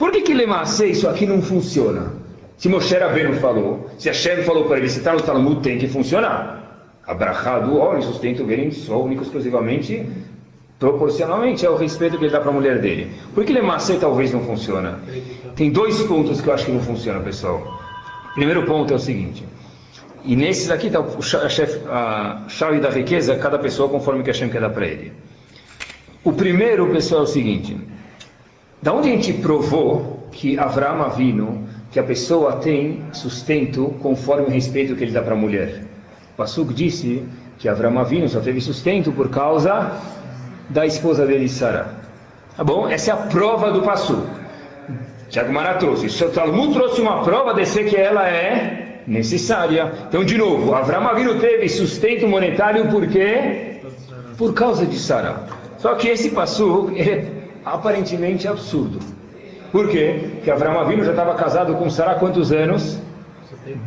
Por que que Lemacê isso aqui não funciona? Se Moshe Rabbeinu falou, se Hashem falou para ele, se está no Talmud, tem que funcionar. A brachá do homem sustenta o bem só único exclusivamente, proporcionalmente ao respeito que ele dá para a mulher dele. Por que Lemacê talvez não funciona? Tem dois pontos que eu acho que não funciona, pessoal. Primeiro ponto é o seguinte, e nesses aqui está a chave da riqueza, cada pessoa conforme que Hashem quer dar para ele. O primeiro, pessoal, é o seguinte, da onde a gente provou que Avram Avino, que a pessoa tem sustento conforme o respeito que ele dá para a mulher? O Pasuk disse que Avram Avino só teve sustento por causa da esposa dele, Sara. Tá bom? Essa é a prova do. Já que Mara trouxe. O Talmud trouxe uma prova desse que ela é necessária. Então, de novo, Avram Avinu teve sustento monetário por quê? Por causa de Sara. Só que esse passo é aparentemente absurdo. Por quê? Porque Avram Avinu já estava casado com Sara há quantos anos?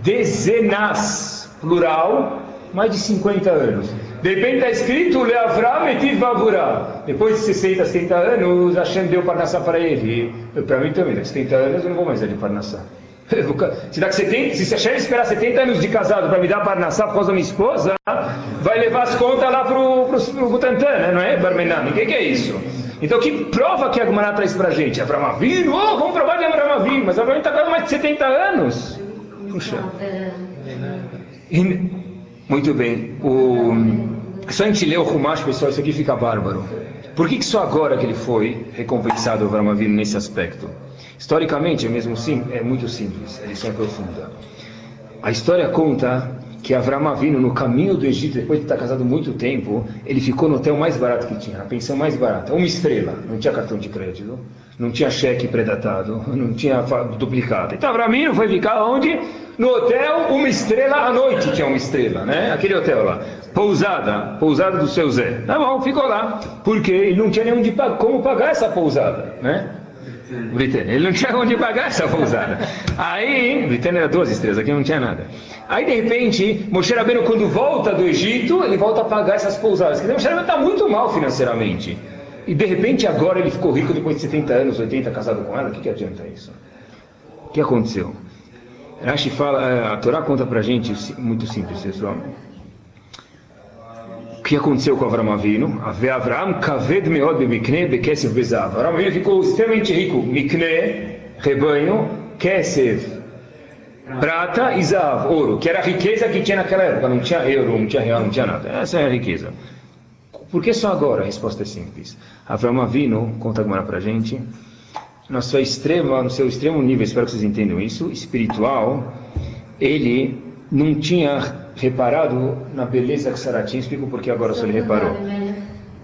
Dezenas, plural, mais de 50 anos. De repente está escrito Leavram etiv vavura. Depois de 60, 70 anos, Hashem deu Parnassá para ele. Para mim também, daqui 70 anos eu não vou mais ali Parnassá. (laughs) Se, daqui 70, se Hashem esperar 70 anos de casado para me dar Parnassá por causa da minha esposa, vai levar as contas lá para o Butantan, né? não é? Barmenano. O que, que é isso? Então, que prova que a Gumara traz para a gente? Avram Avinu? Oh, vamos provar de Avram Avinu. Mas Avram está com mais de 70 anos. Puxa. E, muito bem. O... Só a gente lê o Rumash, pessoal, isso aqui fica bárbaro. Por que, que só agora que ele foi recompensado, Avram Avinu, nesse aspecto? Historicamente, é mesmo sim, é muito simples, a lição é profunda. A história conta que Avram Avinu, no caminho do Egito, depois de estar casado muito tempo, ele ficou no hotel mais barato que tinha, a pensão mais barata, uma estrela, não tinha cartão de crédito, não tinha cheque predatado, (laughs) não tinha duplicado. Então Avram Avinu foi ficar onde? No hotel, uma estrela à noite tinha uma estrela, né? Aquele hotel lá. Pousada, pousada do seu Zé. Tá bom, ficou lá. Porque ele não tinha nem onde, como pagar essa pousada, né? Britânia. Ele não tinha (laughs) onde pagar essa pousada. Aí, Britânia era duas estrelas, aqui não tinha nada. Aí, de repente, Moshe Rabbeinu, quando volta do Egito, ele volta a pagar essas pousadas. Quer dizer, Moshe Rabbeinu está muito mal financeiramente. E, de repente, agora ele ficou rico depois de 70 anos, 80, casado com ela. O que, que adianta isso? O que aconteceu? Rashi fala, a Torá conta pra gente, muito simples, pessoal. Que aconteceu com Avram Avinu? Avram kaved meod bemikne bekesef bezav. Avram Avinu ficou extremamente rico. Mikne, rebanho, kesef, prata e zav, ouro, que era a riqueza que tinha naquela época. Não tinha euro, não tinha real, não tinha nada. Essa é a riqueza. Por que só agora? A resposta é simples. Avram Avinu, conta agora pra gente, na sua extrema, no seu extremo nível, espero que vocês entendam isso, espiritual, ele não tinha reparado na beleza que Sarah tinha. Explico porque agora só ele reparou.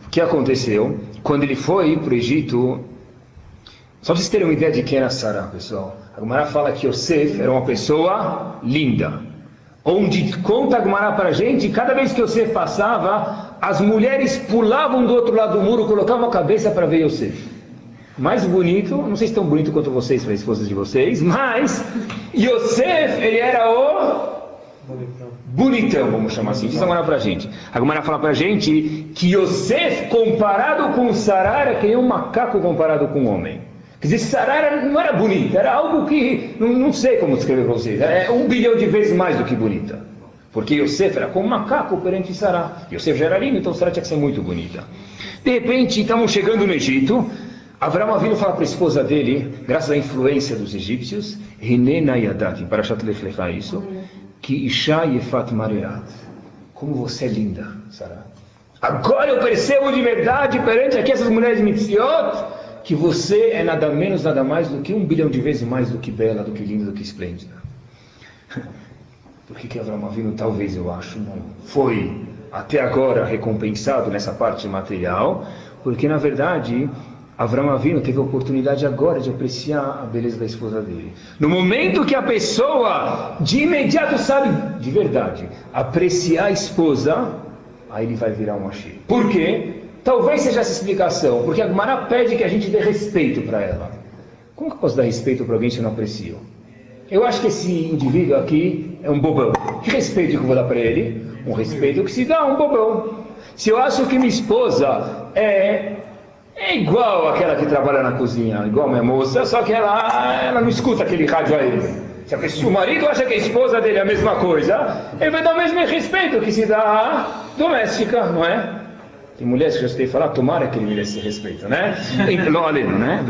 O que aconteceu? Quando ele foi para o Egito, só para vocês terem uma ideia de quem era Sarah, pessoal. A Gumara fala que Yosef era uma pessoa linda. Onde conta a Gumara para a gente, cada vez que Yosef passava, as mulheres pulavam do outro lado do muro, colocavam a cabeça para ver Yosef mais bonito, não sei se tão bonito quanto vocês, para as esposas de vocês, mas Yosef, ele era o bonitão, vamos chamar assim. Diz agora para a gente. A Gomara fala para a gente que Yosef, comparado com Sarah, era que nem um macaco comparado com um homem. Quer dizer, Sarah não era bonita, era algo que, não, não sei como descrever para vocês, é um bilhão de vezes mais do que bonita. Porque Yosef era como um macaco perante Sarah. Yosef já era lindo, então Sarah tinha que ser muito bonita. De repente, estamos chegando no Egito, Avram Avinu fala para a esposa dele, graças à influência dos egípcios, Hinena Yadat, em Parashat Lech Lecha isso, que Isha Yefat Mareat. Como você é linda, Sarah. Agora eu percebo de verdade perante aqui essas mulheres mitziot que você é nada menos, nada mais do que um bilhão de vezes mais do que bela, do que linda, do que esplêndida. (laughs) Por que, que Avram Avinu, talvez eu acho, não foi até agora recompensado nessa parte material? Porque na verdade Avram Avinu teve a oportunidade agora de apreciar a beleza da esposa dele. No momento que a pessoa de imediato sabe, de verdade, apreciar a esposa, aí ele vai virar um achei. Por quê? Talvez seja essa explicação, porque a Gemara pede que a gente dê respeito para ela. Como que eu posso dar respeito para alguém se eu não aprecio? Eu acho que esse indivíduo aqui é um bobão. Que respeito que eu vou dar para ele? Um respeito que se dá a um bobão. Se eu acho que minha esposa é é igual aquela que trabalha na cozinha, igual minha moça, só que ela, ela não escuta aquele rádio aí. Se, o marido acha que a esposa dele é a mesma coisa, ele vai dar o mesmo respeito que se dá à doméstica, não é? Tem mulheres que já escutei falar, tomara que ele merece respeito, né? né?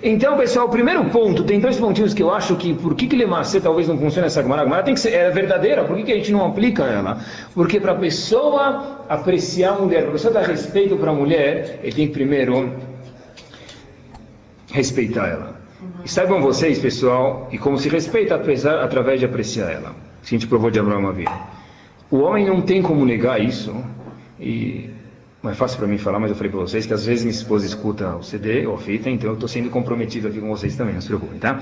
Então, pessoal, o primeiro ponto, tem dois pontinhos que eu acho que, por que que Lemacê talvez não funcione essa Gemara? A tem que ser, é verdadeira, por que, que a gente não aplica ela? Porque para a pessoa apreciar a mulher, para a pessoa dar respeito para a mulher, ele tem que primeiro respeitar ela. E saibam vocês, pessoal, e como se respeita apesar, através de apreciar ela. Que a gente provou de Abraão Avinu. O homem não tem como negar isso, e Não é fácil para mim falar, mas eu falei para vocês que às vezes minha esposa escuta o CD ou a fita, então eu estou sendo comprometido aqui com vocês também, não se preocupem, tá?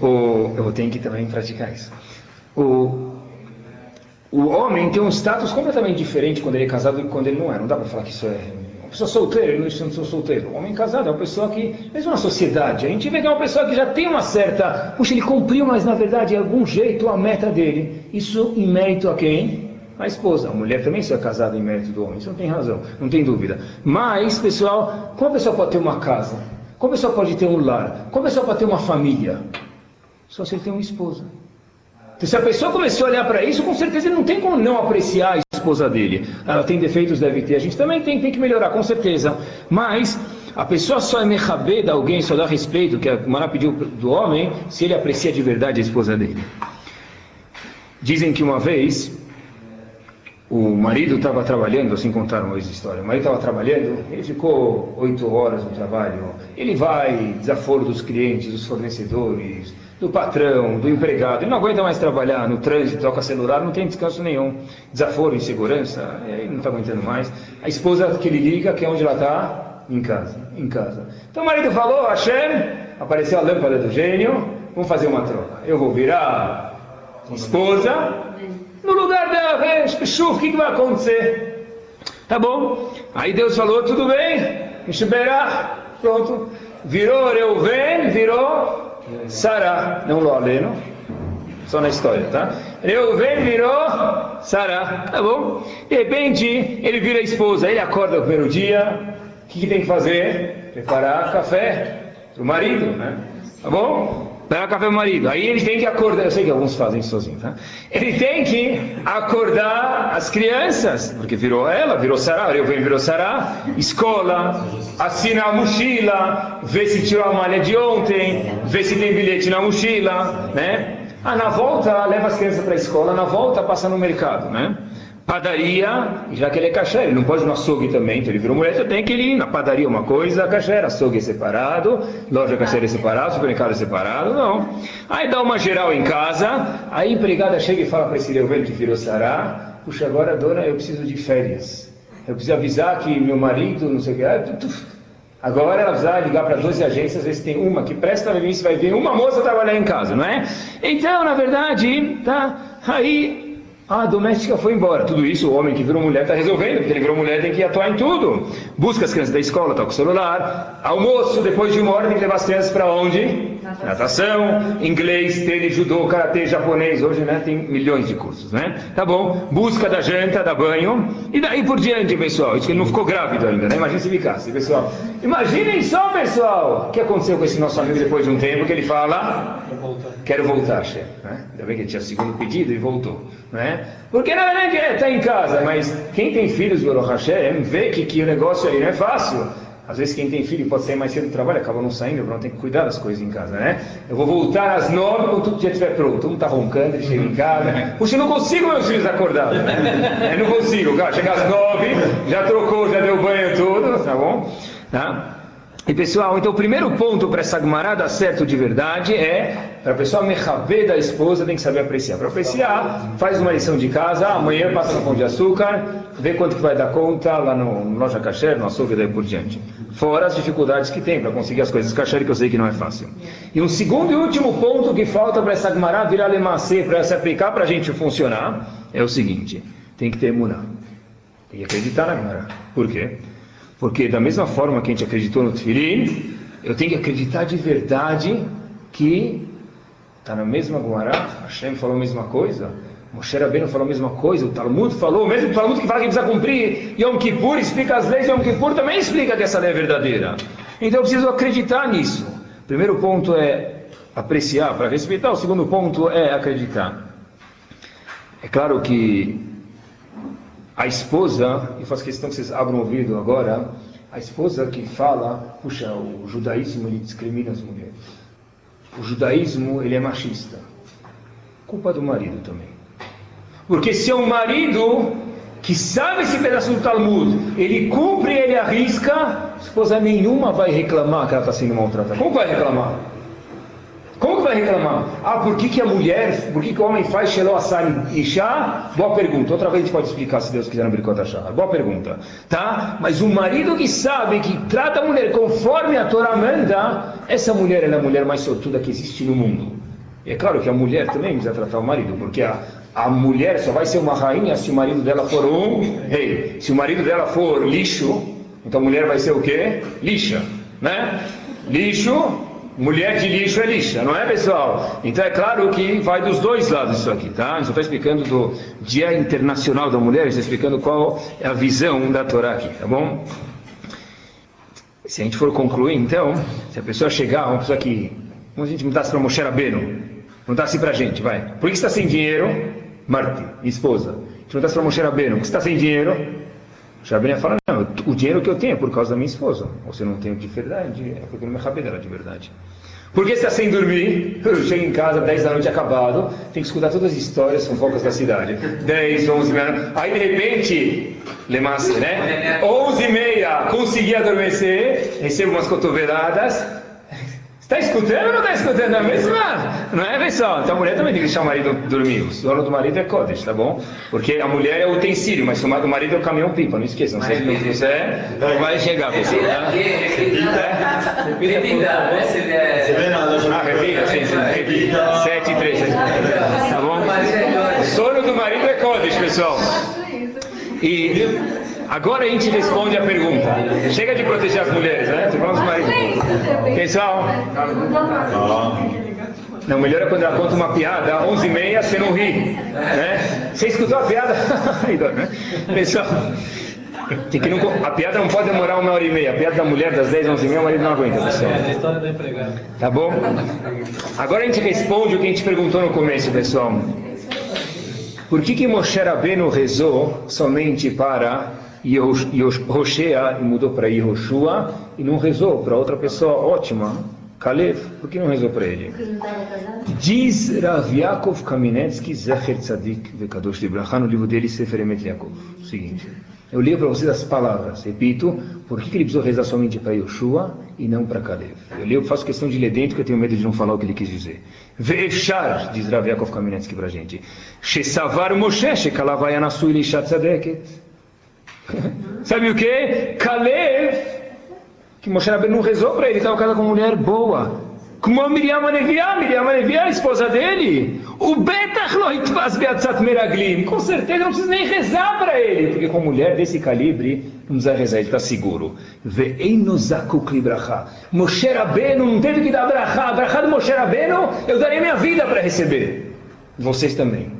O, eu tenho que também praticar isso. O, o homem tem um status completamente diferente quando ele é casado do que quando ele não é. Não dá para falar que isso é uma pessoa solteira, não sou solteiro. O homem casado é uma pessoa que, mesmo na sociedade, a gente vê que é uma pessoa que já tem uma certa. Puxa, ele cumpriu, mas na verdade, de algum jeito, a meta dele. Isso em mérito a quem? A esposa. A mulher também se é casada em mérito do homem. Isso não tem razão, não tem dúvida. Mas, pessoal, como a pessoa pode ter uma casa? Como a pessoa pode ter um lar? Como a pessoa pode ter uma família? Só se ele tem uma esposa. Então, se a pessoa começou a olhar para isso, com certeza ele não tem como não apreciar a esposa dele. Ela tem defeitos, deve ter. A gente também tem, tem que melhorar, com certeza. Mas a pessoa só é mechabê da alguém, só dá respeito, que a Mara pediu do homem, se ele aprecia de verdade a esposa dele. Dizem que uma vez o marido estava trabalhando, assim contaram uma história. O marido estava trabalhando, ele ficou oito horas no trabalho. Ele vai, desaforo dos clientes, dos fornecedores, do patrão, do empregado. Ele não aguenta mais trabalhar no trânsito, toca celular, não tem descanso nenhum. Desaforo, insegurança, ele não está aguentando mais. A esposa que ele liga, que é onde ela está? Em casa, em casa. Então o marido falou, Hashem, apareceu a lâmpada do gênio, vamos fazer uma troca. Eu vou virar esposa no lugar dela, vem, o que, que vai acontecer? Tá bom. Aí Deus falou, tudo bem, esperar, pronto. Virou Reuven, virou Sará, não Loleno, só na história, tá? Reuven virou Sará, tá bom? De repente, ele vira a esposa, ele acorda no primeiro dia, o que, que tem que fazer? Preparar café para o marido, né? Tá bom? Pega café pro marido. Aí ele tem que acordar. Eu sei que alguns fazem isso sozinho, tá? Ele tem que acordar as crianças, porque virou ela, virou Sará, eu venho virou Sará, escola, assina a mochila, vê se tirou a malha de ontem, vê se tem bilhete na mochila, né? Ah, na volta leva as crianças para a escola, na volta passa no mercado, né? Padaria, já que ele é caché, ele não pode ir no açougue também, então ele virou mulher, então tem que ir na padaria uma coisa, caché, açougue é separado, loja caché é separado, supermercado é separado, não. Aí dá uma geral em casa, aí a empregada chega e fala para esse Leuven que virou Sará, puxa, agora dona, eu preciso de férias. Eu preciso avisar que meu marido, não sei o que, Agora ela vai ligar para 12 agências, ver se tem uma que presta para se vai ver uma moça trabalhar em casa, não é? Então, na verdade, tá, aí ah, a doméstica foi embora. Tudo isso o homem que virou mulher está resolvendo, porque ele virou mulher tem que atuar em tudo. Busca as crianças da escola, com o celular. Almoço, depois de uma hora tem que levar as crianças para onde? Natação. Inglês, tênis, judô, karatê, japonês. Hoje né, tem milhões de cursos, né? Tá bom. Busca da janta, da banho. E daí por diante, pessoal. Isso que ele não ficou grávido ainda, né? Imagina se ficasse, pessoal. Imaginem só, pessoal, o que aconteceu com esse nosso amigo depois de um tempo que ele fala: Quero voltar, chefe. Né? Ainda bem que ele tinha segundo pedido e voltou. Né? Porque na verdade é, está em casa, mas quem tem filhos, Hashem, vê que, que o negócio aí não é fácil. Às vezes quem tem filho pode sair mais cedo do trabalho, acaba não saindo, não tem que cuidar das coisas em casa, né? Eu vou voltar às nove quando tudo já estiver pronto. Todo mundo está roncando, ele chega em casa. (laughs) Puxa, eu não consigo meus filhos acordados. Eu não consigo, cara. Chega às nove, já trocou, já deu banho tudo, tá bom? Tá? E pessoal, então o primeiro ponto para essa dar certo de verdade é, para a pessoa mechaver da esposa, tem que saber apreciar. Para apreciar, faz uma lição de casa, amanhã passa no pão de açúcar, vê quanto que vai dar conta lá no, no loja caché, no açougue e daí por diante. Fora as dificuldades que tem para conseguir as coisas caché, que eu sei que não é fácil. E um segundo e último ponto que falta para essa Gemara virar lemacê, para se aplicar para a gente funcionar, é o seguinte, tem que ter emuná. Tem que acreditar na Gemara. Por quê? Porque da mesma forma que a gente acreditou no Tfilim, eu tenho que acreditar de verdade que está na mesma Guará, Hashem falou a mesma coisa, Moshe Rabbeinu falou a mesma coisa, o Talmud falou, mesmo o Talmud que fala que precisa cumprir Yom Kippur, explica as leis Yom Kippur, também explica que essa lei é verdadeira. Então eu preciso acreditar nisso. O primeiro ponto é apreciar para respeitar, o segundo ponto é acreditar. É claro que a esposa, e faço questão que vocês abram o ouvido agora, a esposa que fala, puxa, o judaísmo discrimina as mulheres. O judaísmo ele é machista. Culpa do marido também. Porque se é um marido que sabe esse pedaço do Talmud, ele cumpre, ele arrisca, esposa nenhuma vai reclamar que ela está sendo maltratada. Como vai reclamar? Ah, por que, que a mulher, por que, que o homem faz Shelo Asan Isha? Boa pergunta. Outra vez a gente pode explicar se Deus quiser no Birkot Shahar. Boa pergunta. Tá? Mas o marido que sabe, que trata a mulher conforme a Torá manda, essa mulher é a mulher mais sortuda que existe no mundo. E é claro que a mulher também precisa tratar o marido, porque a, a mulher só vai ser uma rainha se o marido dela for um rei. Se o marido dela for lixo, então a mulher vai ser o quê? Lixa, né? Lixo, mulher de lixo é lixa, não é pessoal? Então é claro que vai dos dois lados isso aqui, tá? Eu só estou explicando do Dia Internacional da Mulher, estou explicando qual é a visão da Torá aqui, tá bom? Se a gente for concluir, então, se a pessoa chegar, uma pessoa que, como a gente mudasse para Moshe Rabbeinu, perguntasse para a gente, vai, por que você está sem dinheiro? Marti, esposa. A gente perguntasse para Moshe Rabbeinu, por que você está sem dinheiro? Moshe Rabbeinu ia falar, o dinheiro que eu tenho é por causa da minha esposa. Ou você não tem de verdade, é porque eu não me acabei dela de verdade. Por que você está sem dormir? (laughs) Eu chego em casa, 10 da noite acabado, tem que escutar todas as histórias, fofocas da cidade. 10, 11 meia. Aí de repente, Lemasse, né? 11 e meia, consegui adormecer, recebo umas cotoveladas. Está escutando ou não está escutando a mesma? Não é, pessoal? Então a mulher também tem que deixar o marido dormir. O sono do marido é Kodesh, tá bom? Porque a mulher é o utensílio, mas o marido é o caminhão-pipa, não esqueçam. Se você é, não vai chegar, pessoal. Tá? Você vê na loja Ah, repita, sim, sim. repita. 7 e 3. Tá bom? O sono do marido é Kodesh, pessoal. E agora a gente responde a pergunta. Chega de proteger as mulheres, né? Você fala dos maridos. Pessoal, não, melhor é quando ela conta uma piada, às 11h30 você não ri. Né? Você escutou a piada? (laughs) Né? Pessoal, que não, a piada não pode demorar uma hora e meia. A piada da mulher das 10, 11 h o marido não aguenta, pessoal. É a história da empregada. Tá bom? Agora a gente responde o que a gente perguntou no começo, pessoal. Por que que Moshe Rabbeinu rezou somente para Hoshea e mudou para Yehoshua e não rezou para outra pessoa ótima, Caleb? Por que não rezou para ele? Diz Rav Yaakov Kaminetsky Zecher Tzadik Vekadosh Libraha no livro dele Sefer Emet Yaakov. O seguinte, eu leio para vocês as palavras, repito, por que ele precisou rezar somente para Yoshua e não para Caleb? Eu leio, faço questão de ler dentro, porque eu tenho medo de não falar o que ele quis dizer. Ve'efshar, diz Rav Yaakov Kaminetsky para a gente, Shesavar Moshe Shekalavaya Nasu Elisha Tzadeket. (laughs) Sabe o que? Caleb que Moshe Rabbeinu rezou para ele, estava casado com uma mulher boa. Como a Miriam Aneviá, Miriam Aneviá, a esposa dele. O Betach lo hitvaz beatzat meraglim. Com certeza não precisa nem rezar para ele, porque com mulher desse calibre, não precisa rezar, ele está seguro. Ve'eino zakuk libracha. Moshe Rabbeinu não teve que dar brachá. A do Moshe Rabbeinu, eu daria minha vida para receber. Vocês também.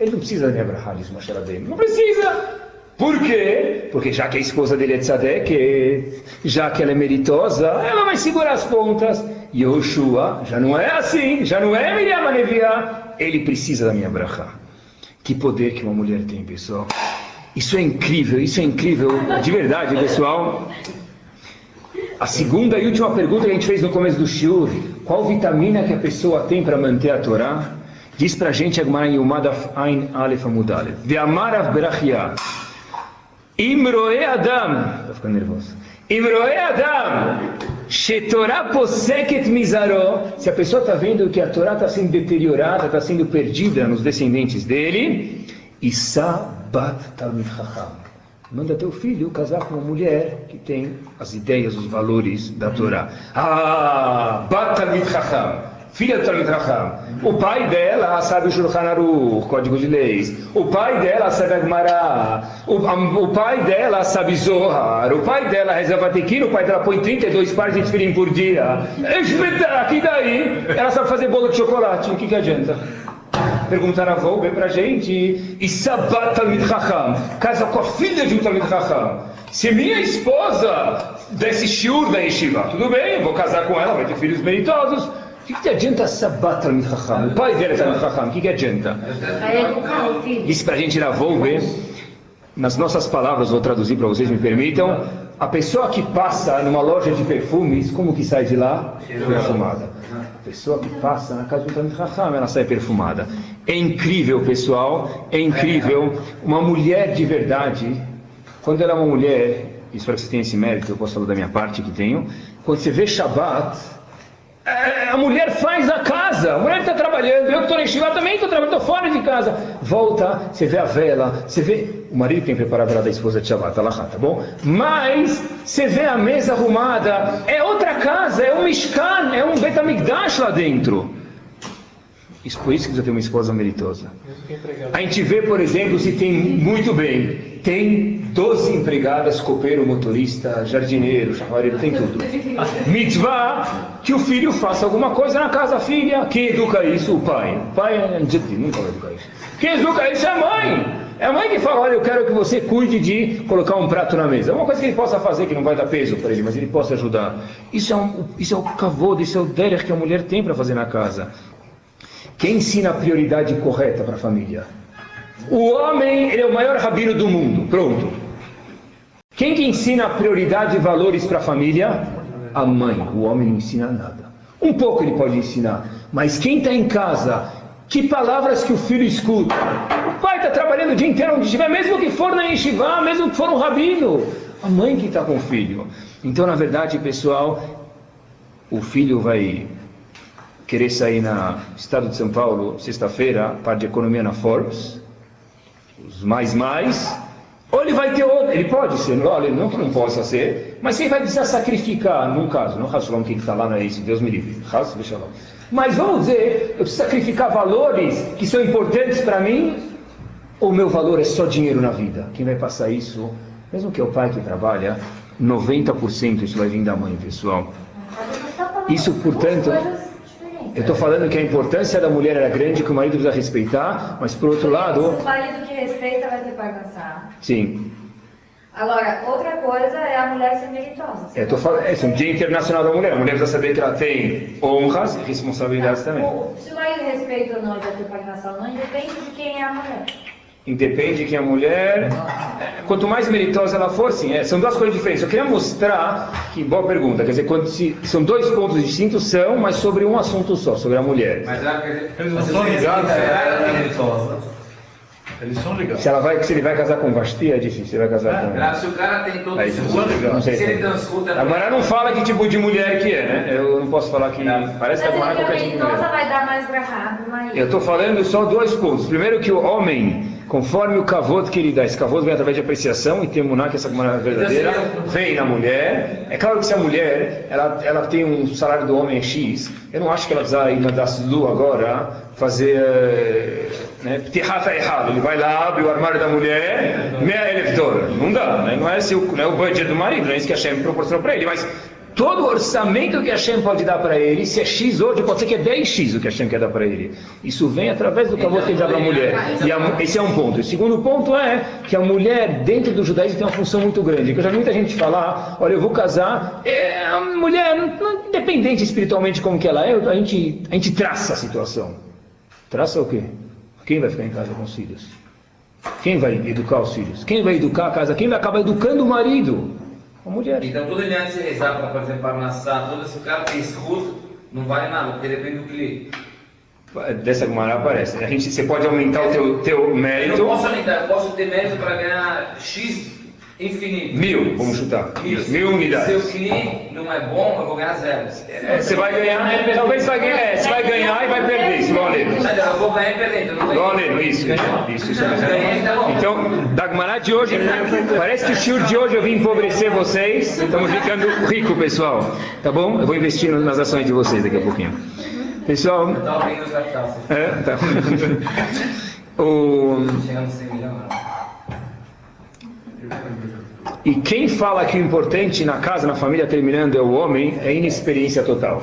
Ele não precisa minha brachá, diz Moshe Rabbeinu. Não precisa. Por quê? Porque já que a esposa dele é tzadek, já que ela é meritosa, ela vai segurar as pontas. E Yoshua já não é assim, já não é Miriam Aneviá. Ele precisa da minha brachá. Que poder que uma mulher tem, pessoal. Isso é incrível, isso é incrível, de verdade, pessoal. A segunda e última pergunta que a gente fez no começo do shiur, qual vitamina que a pessoa tem para manter a Torá? Diz pra gente Agmara em Umadaf Ain Aleph Amud Aleph. Ve'amarav berachia. Imroe Adam, tô ficando nervoso. Imroe Adam, shetorá poseket mizaró. Se a pessoa está vendo que a Torá está sendo deteriorada, está sendo perdida nos descendentes dele, Issa bat talmid chacham. Manda teu filho casar com uma mulher que tem as ideias, os valores da Torá. Ah, bat talmid chacham. Filha do Talmid Raham. O pai dela sabe o Shulchan Aruch, Código de Leis. O pai dela sabe a Gemara. O, o pai dela sabe Zohar. O pai dela reza Vatequino. O pai dela põe 32 pares de tefilim por dia. E daí? Ela sabe fazer bolo de chocolate. O que, que adianta? Perguntaram a Volbe pra gente. E Sabat Talmid Raham. Casa com a filha de um Talmid Raham. Se minha esposa desse shiur da yeshiva, tudo bem, vou casar com ela, vai ter filhos meritosos. O que, que adianta Sabat Talmid Raham? O pai dele é Talmid Raham. O que, que adianta? Vai educar o filho. Disse pra gente na Volve, nas nossas palavras, vou traduzir para vocês, me permitam. A pessoa que passa numa loja de perfumes, como que sai de lá? Perfumada. A pessoa que passa na casa do Talmid Raham, ela sai perfumada. É incrível, pessoal, é incrível. Uma mulher de verdade, quando ela é uma mulher, espero que você tenha esse mérito, eu posso falar da minha parte que tenho, quando você vê Shabbat, É, A mulher faz a casa, a mulher está trabalhando, eu que estou na também estou trabalhando, estou fora de casa. Volta, você vê a vela, você vê. O marido tem que a vela da esposa de Shabbat, Allah, tá bom? Mas você vê a mesa arrumada, é outra casa, é um Mishkan, é um Betamigdash lá dentro. Isso por isso que precisa ter uma esposa meritosa. A gente vê, por exemplo, se tem muito bem, tem 12 empregadas, copeiro, motorista, jardineiro, chavareiro, tem tudo. Mitzvah, que o filho faça alguma coisa na casa filha. Quem educa isso? O pai. O pai nunca vai educar isso. Quem educa isso é a mãe. É a mãe que fala, olha, eu quero que você cuide de colocar um prato na mesa. É uma coisa que ele possa fazer, que não vai dar peso para ele, mas ele possa ajudar. Isso é, um, isso é o kavod, isso é o derech que a mulher tem para fazer na casa. Quem ensina a prioridade correta para a família? O homem, ele é o maior rabino do mundo. Pronto. Quem que ensina a prioridade e valores para a família? A mãe. O homem não ensina nada. Um pouco ele pode ensinar. Mas quem está em casa, que palavras que o filho escuta? O pai está trabalhando o dia inteiro onde estiver, mesmo que for na yeshiva, mesmo que for um rabino. A mãe que está com o filho. Então, na verdade, pessoal, o filho vai querer sair na estado de São Paulo, sexta-feira, parte de economia na Forbes, os mais mais, ou ele vai ter outro, ele pode ser, olha, não que não possa ser, mas ele vai precisar sacrificar, num caso, não Hashalom, quem está lá não é esse, Deus me livre, Has, Shalom. Mas vamos dizer, eu preciso sacrificar valores que são importantes para mim, ou meu valor é só dinheiro na vida? Quem vai passar isso, mesmo que é o pai que trabalha, 90% isso vai vir da mãe, pessoal. Isso, portanto, eu estou falando que a importância da mulher era grande, que o marido precisa respeitar, mas por outro lado. O marido que respeita vai ter para dançar. Sim. Agora, outra coisa é a mulher ser meritosa. Eu tô falando, é, é um dia internacional da mulher. A mulher precisa saber que ela tem honras e responsabilidades também. O- Se o marido respeita ou não vai ter para dançar ou não, independe de quem é a mulher. Independe de quem é a mulher. é, Quanto mais meritosa ela for, sim. é, são duas coisas diferentes. Eu queria mostrar que, boa pergunta, quer dizer, quando se, são dois pontos distintos, são, mas sobre um assunto só, sobre a mulher. Mas ela quer Eles não são ligados, ela, ela é né? meritosa. Eles são ligados. Se, ela vai, se ele vai casar com Vasti, é difícil. Se ele vai casar com. Ela- Se o cara tem todo Aí, esse não não sei. se ele transcuta. Agora não fala que tipo de mulher que é, né? Eu não posso falar que. Parece que a Mas Agora ele qualquer é tipo de meritosa mulher. vai dar mais pro marido. Eu estou falando só dois pontos. Primeiro que o homem, conforme o cavod que ele dá, esse cavod vem através de apreciação e temuná, que essa mulher verdadeira, vem na mulher. É claro que se a mulher, ela, ela tem um salário do homem X, eu não acho que ela precisa ir na Daslu agora fazer eh, né, ptirrafa errado. Ele vai lá, abre o armário da mulher, meia dólar. Não dá, né? não é o, não é o budget do marido, não é isso que a Hashem proporcionou para ele, mas todo o orçamento que a Hashem pode dar para ele, se é X hoje, pode ser que é 10X o que a Hashem quer dar para ele. Isso vem através do cavalo que ele dá para a mulher. E a esse é um ponto. O segundo ponto é que a mulher, dentro do judaísmo, tem uma função muito grande. Eu já vi muita gente falar, olha, eu vou casar, é, a mulher, independente espiritualmente como que ela é, a gente, a gente traça a situação. Traça o quê? Quem vai ficar em casa com os filhos? Quem vai educar os filhos? Quem vai educar a casa? Quem vai acabar educando o marido? A mulher. Então tudo ele antes de rezar para fazer parnassá, todo esse cara tem escudo, não vale nada, porque depende do cliente. Dessa maneira aparece. A gente, você pode aumentar o teu, teu Eu mérito. não posso aumentar, eu posso ter mérito para ganhar X infinito. Mil, vamos chutar. Mil. Mil unidades. Se o CLI não é bom, eu vou ganhar zero. É, você vai ganhar, talvez vai ganhar, é, você vai ganhar e vai perder, isso, igual a Leno. Mas eu vou ganhar e perder, então eu não Igual a ganhei. Leno, isso, isso, isso, isso Ganhei, tá. Então, da Gmará de hoje, parece que o shiur de hoje eu vim empobrecer vocês, estamos ficando rico, pessoal. Tá bom? Eu vou investir nas ações de vocês daqui a pouquinho. Pessoal, Eu tava vendo os capitais. é, tá. (laughs) O, Chegando a 100 milhões. E quem fala que o importante na casa, na família, terminando é o homem, é inexperiência total.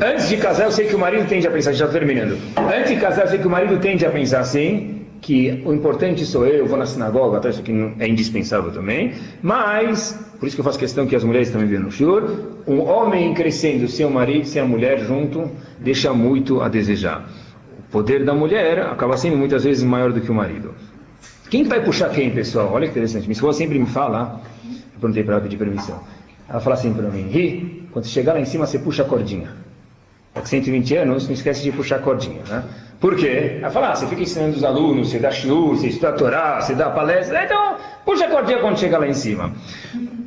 Antes de casar, eu sei que o marido tende a pensar, já terminando. Antes de casar, eu sei que o marido tende a pensar assim, que o importante sou eu, eu vou na sinagoga, tá? isso aqui é indispensável também. Mas, por isso que eu faço questão que as mulheres também venham no shur, um homem crescendo sem o marido, sem a mulher junto, deixa muito a desejar. O poder da mulher acaba sendo muitas vezes maior do que o marido. Quem que vai puxar quem, pessoal? Olha que interessante. Minha esposa sempre me fala, perguntei para ela pedir permissão. Ela fala assim para mim, Ri, quando você chegar lá em cima, você puxa a cordinha. daqui 120 anos, não esquece de puxar a cordinha, né? Por quê? Ela fala, ah, você fica ensinando os alunos, você dá shiur, você estuda a Torá, você dá palestra, então puxa a cordinha quando chegar lá em cima.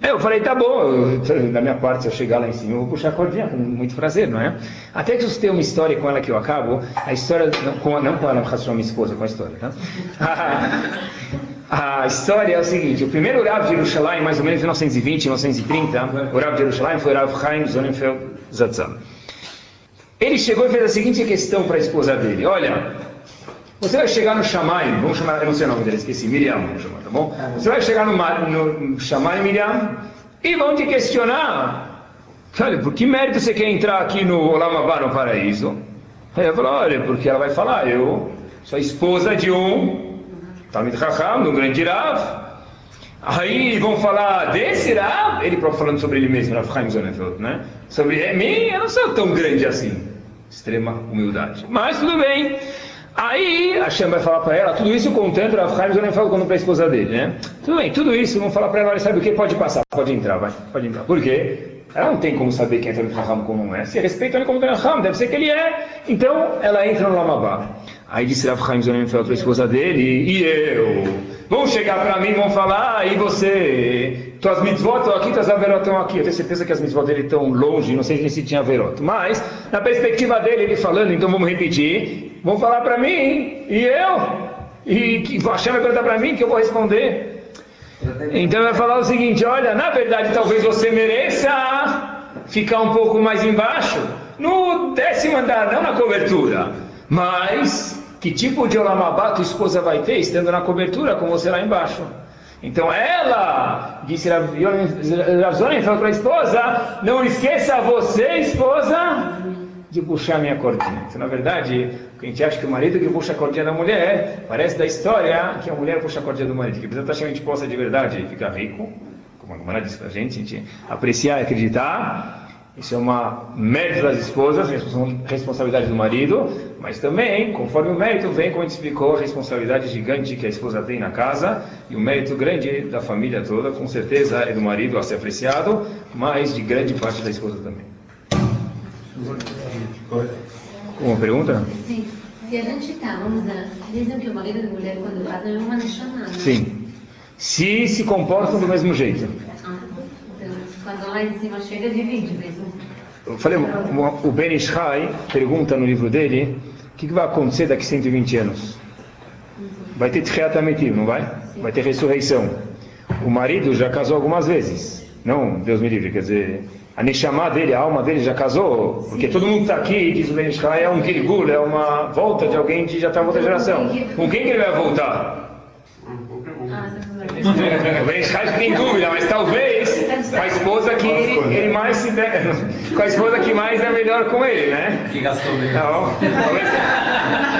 Eu falei, tá bom, eu, da minha parte, se eu chegar lá em cima, eu vou puxar a cordinha com muito prazer, não é? Até que você tem uma história com ela que eu acabo, a história, não com, não com ela, com a minha esposa, com a história, tá? (laughs) A história é o seguinte, o primeiro Rav de Jerusalém, mais ou menos em 1920, 1930, o Rav de Jerusalém foi o Rav Chaim Sonnenfeld Zatzal. Ele chegou e fez a seguinte questão para a esposa dele, olha, você vai chegar no Shammai, vamos chamar, eu não sei o nome dele, esqueci, Miriam, vamos chamar, tá bom? Você vai chegar no, no Miriam, e vão te questionar, olha, por que mérito você quer entrar aqui no Olam Abba, no paraíso? Aí eu falo, olha, porque ela vai falar, eu sou esposa de um Talmid de um grande Rav. Aí vão falar desse Rav, ele falando sobre ele mesmo, Rav Sonnenfeld, né? Sobre mim, eu não sou tão grande assim. Extrema humildade. Mas tudo bem. Aí a Shem vai falar para ela, tudo isso contando Rav Chaim Sonnenfeld quando para a esposa dele, né? Tudo bem, tudo isso, vão falar para ela, olha, sabe o que? Pode passar, pode entrar, vai, pode entrar. Por quê? Ela não tem como saber quem é Talmid Chacham como não é. Se respeita ele como Talmid Chacham, deve ser que ele é. Então ela entra no Lamabá. Aí disse Rav Chaim Sonnenfeld para a esposa dele, e eu? Vão chegar para mim vão falar, ah, e você? Tuas mitzvot estão aqui, tuas averot estão aqui. Eu tenho certeza que as mitzvot dele estão longe, não sei nem se tinha averot. Mas, na perspectiva dele, ele falando, então vamos repetir, vão falar para mim, e eu? E que Hashem vai perguntar para mim que eu vou responder. Então ele vai falar o seguinte, olha, na verdade talvez você mereça ficar um pouco mais embaixo, no décimo andar, não na cobertura. Mas que tipo de olamabá tua esposa vai ter estando na cobertura com você lá embaixo? Então ela, disse Ravzonen, falou para a esposa, não esqueça você, esposa, de puxar minha cordinha. Então, na verdade, a gente acha que o marido que puxa a cordinha da mulher, parece da história que a mulher puxa a cordinha do marido. Que precisa que a gente possa de verdade ficar rico, como a Gamara disse pra gente, a gente apreciar e acreditar. Isso é uma mérito das esposas, responsabilidade do marido, mas também, conforme o mérito vem, como a gente explicou, a responsabilidade gigante que a esposa tem na casa e o mérito grande da família toda, com certeza é do marido a ser apreciado, mas de grande parte da esposa também. Uma pergunta? Sim. Se a gente tá, vamos dizer, dizem que o marido e a mulher quando casam é uma chamada. Sim. Se se comportam do mesmo jeito. Então, quando lá em cima chega, divide mesmo. Eu falei, o Ben Ishai pergunta no livro dele o que, que vai acontecer daqui a 120 anos. Vai ter Tchiat não vai? Vai ter ressurreição. O marido já casou algumas vezes. Não, Deus me livre, quer dizer, a Neshama dele, a alma dele já casou, porque todo mundo está aqui, diz o Ben Ishai, é um Gilgul, é uma volta de alguém que já está em outra geração. Com quem que ele vai voltar? O Ben Ishai tem dúvida, mas talvez com a esposa que ele mais se der, com a esposa que mais é melhor com ele, né? Que gastou mesmo. Não, talvez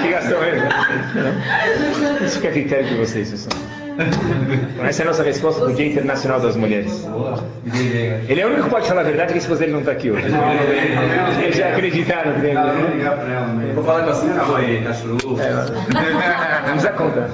que gastou ele. Isso que é critério de vocês, pessoal. Essa é a nossa resposta do Dia Internacional das Mulheres. Ele é o único que pode falar a verdade que a esposa dele não está aqui hoje. Eles já acreditaram nele. né? Vou falar com a senhora, cachorro. (laughs) Vamos a conta.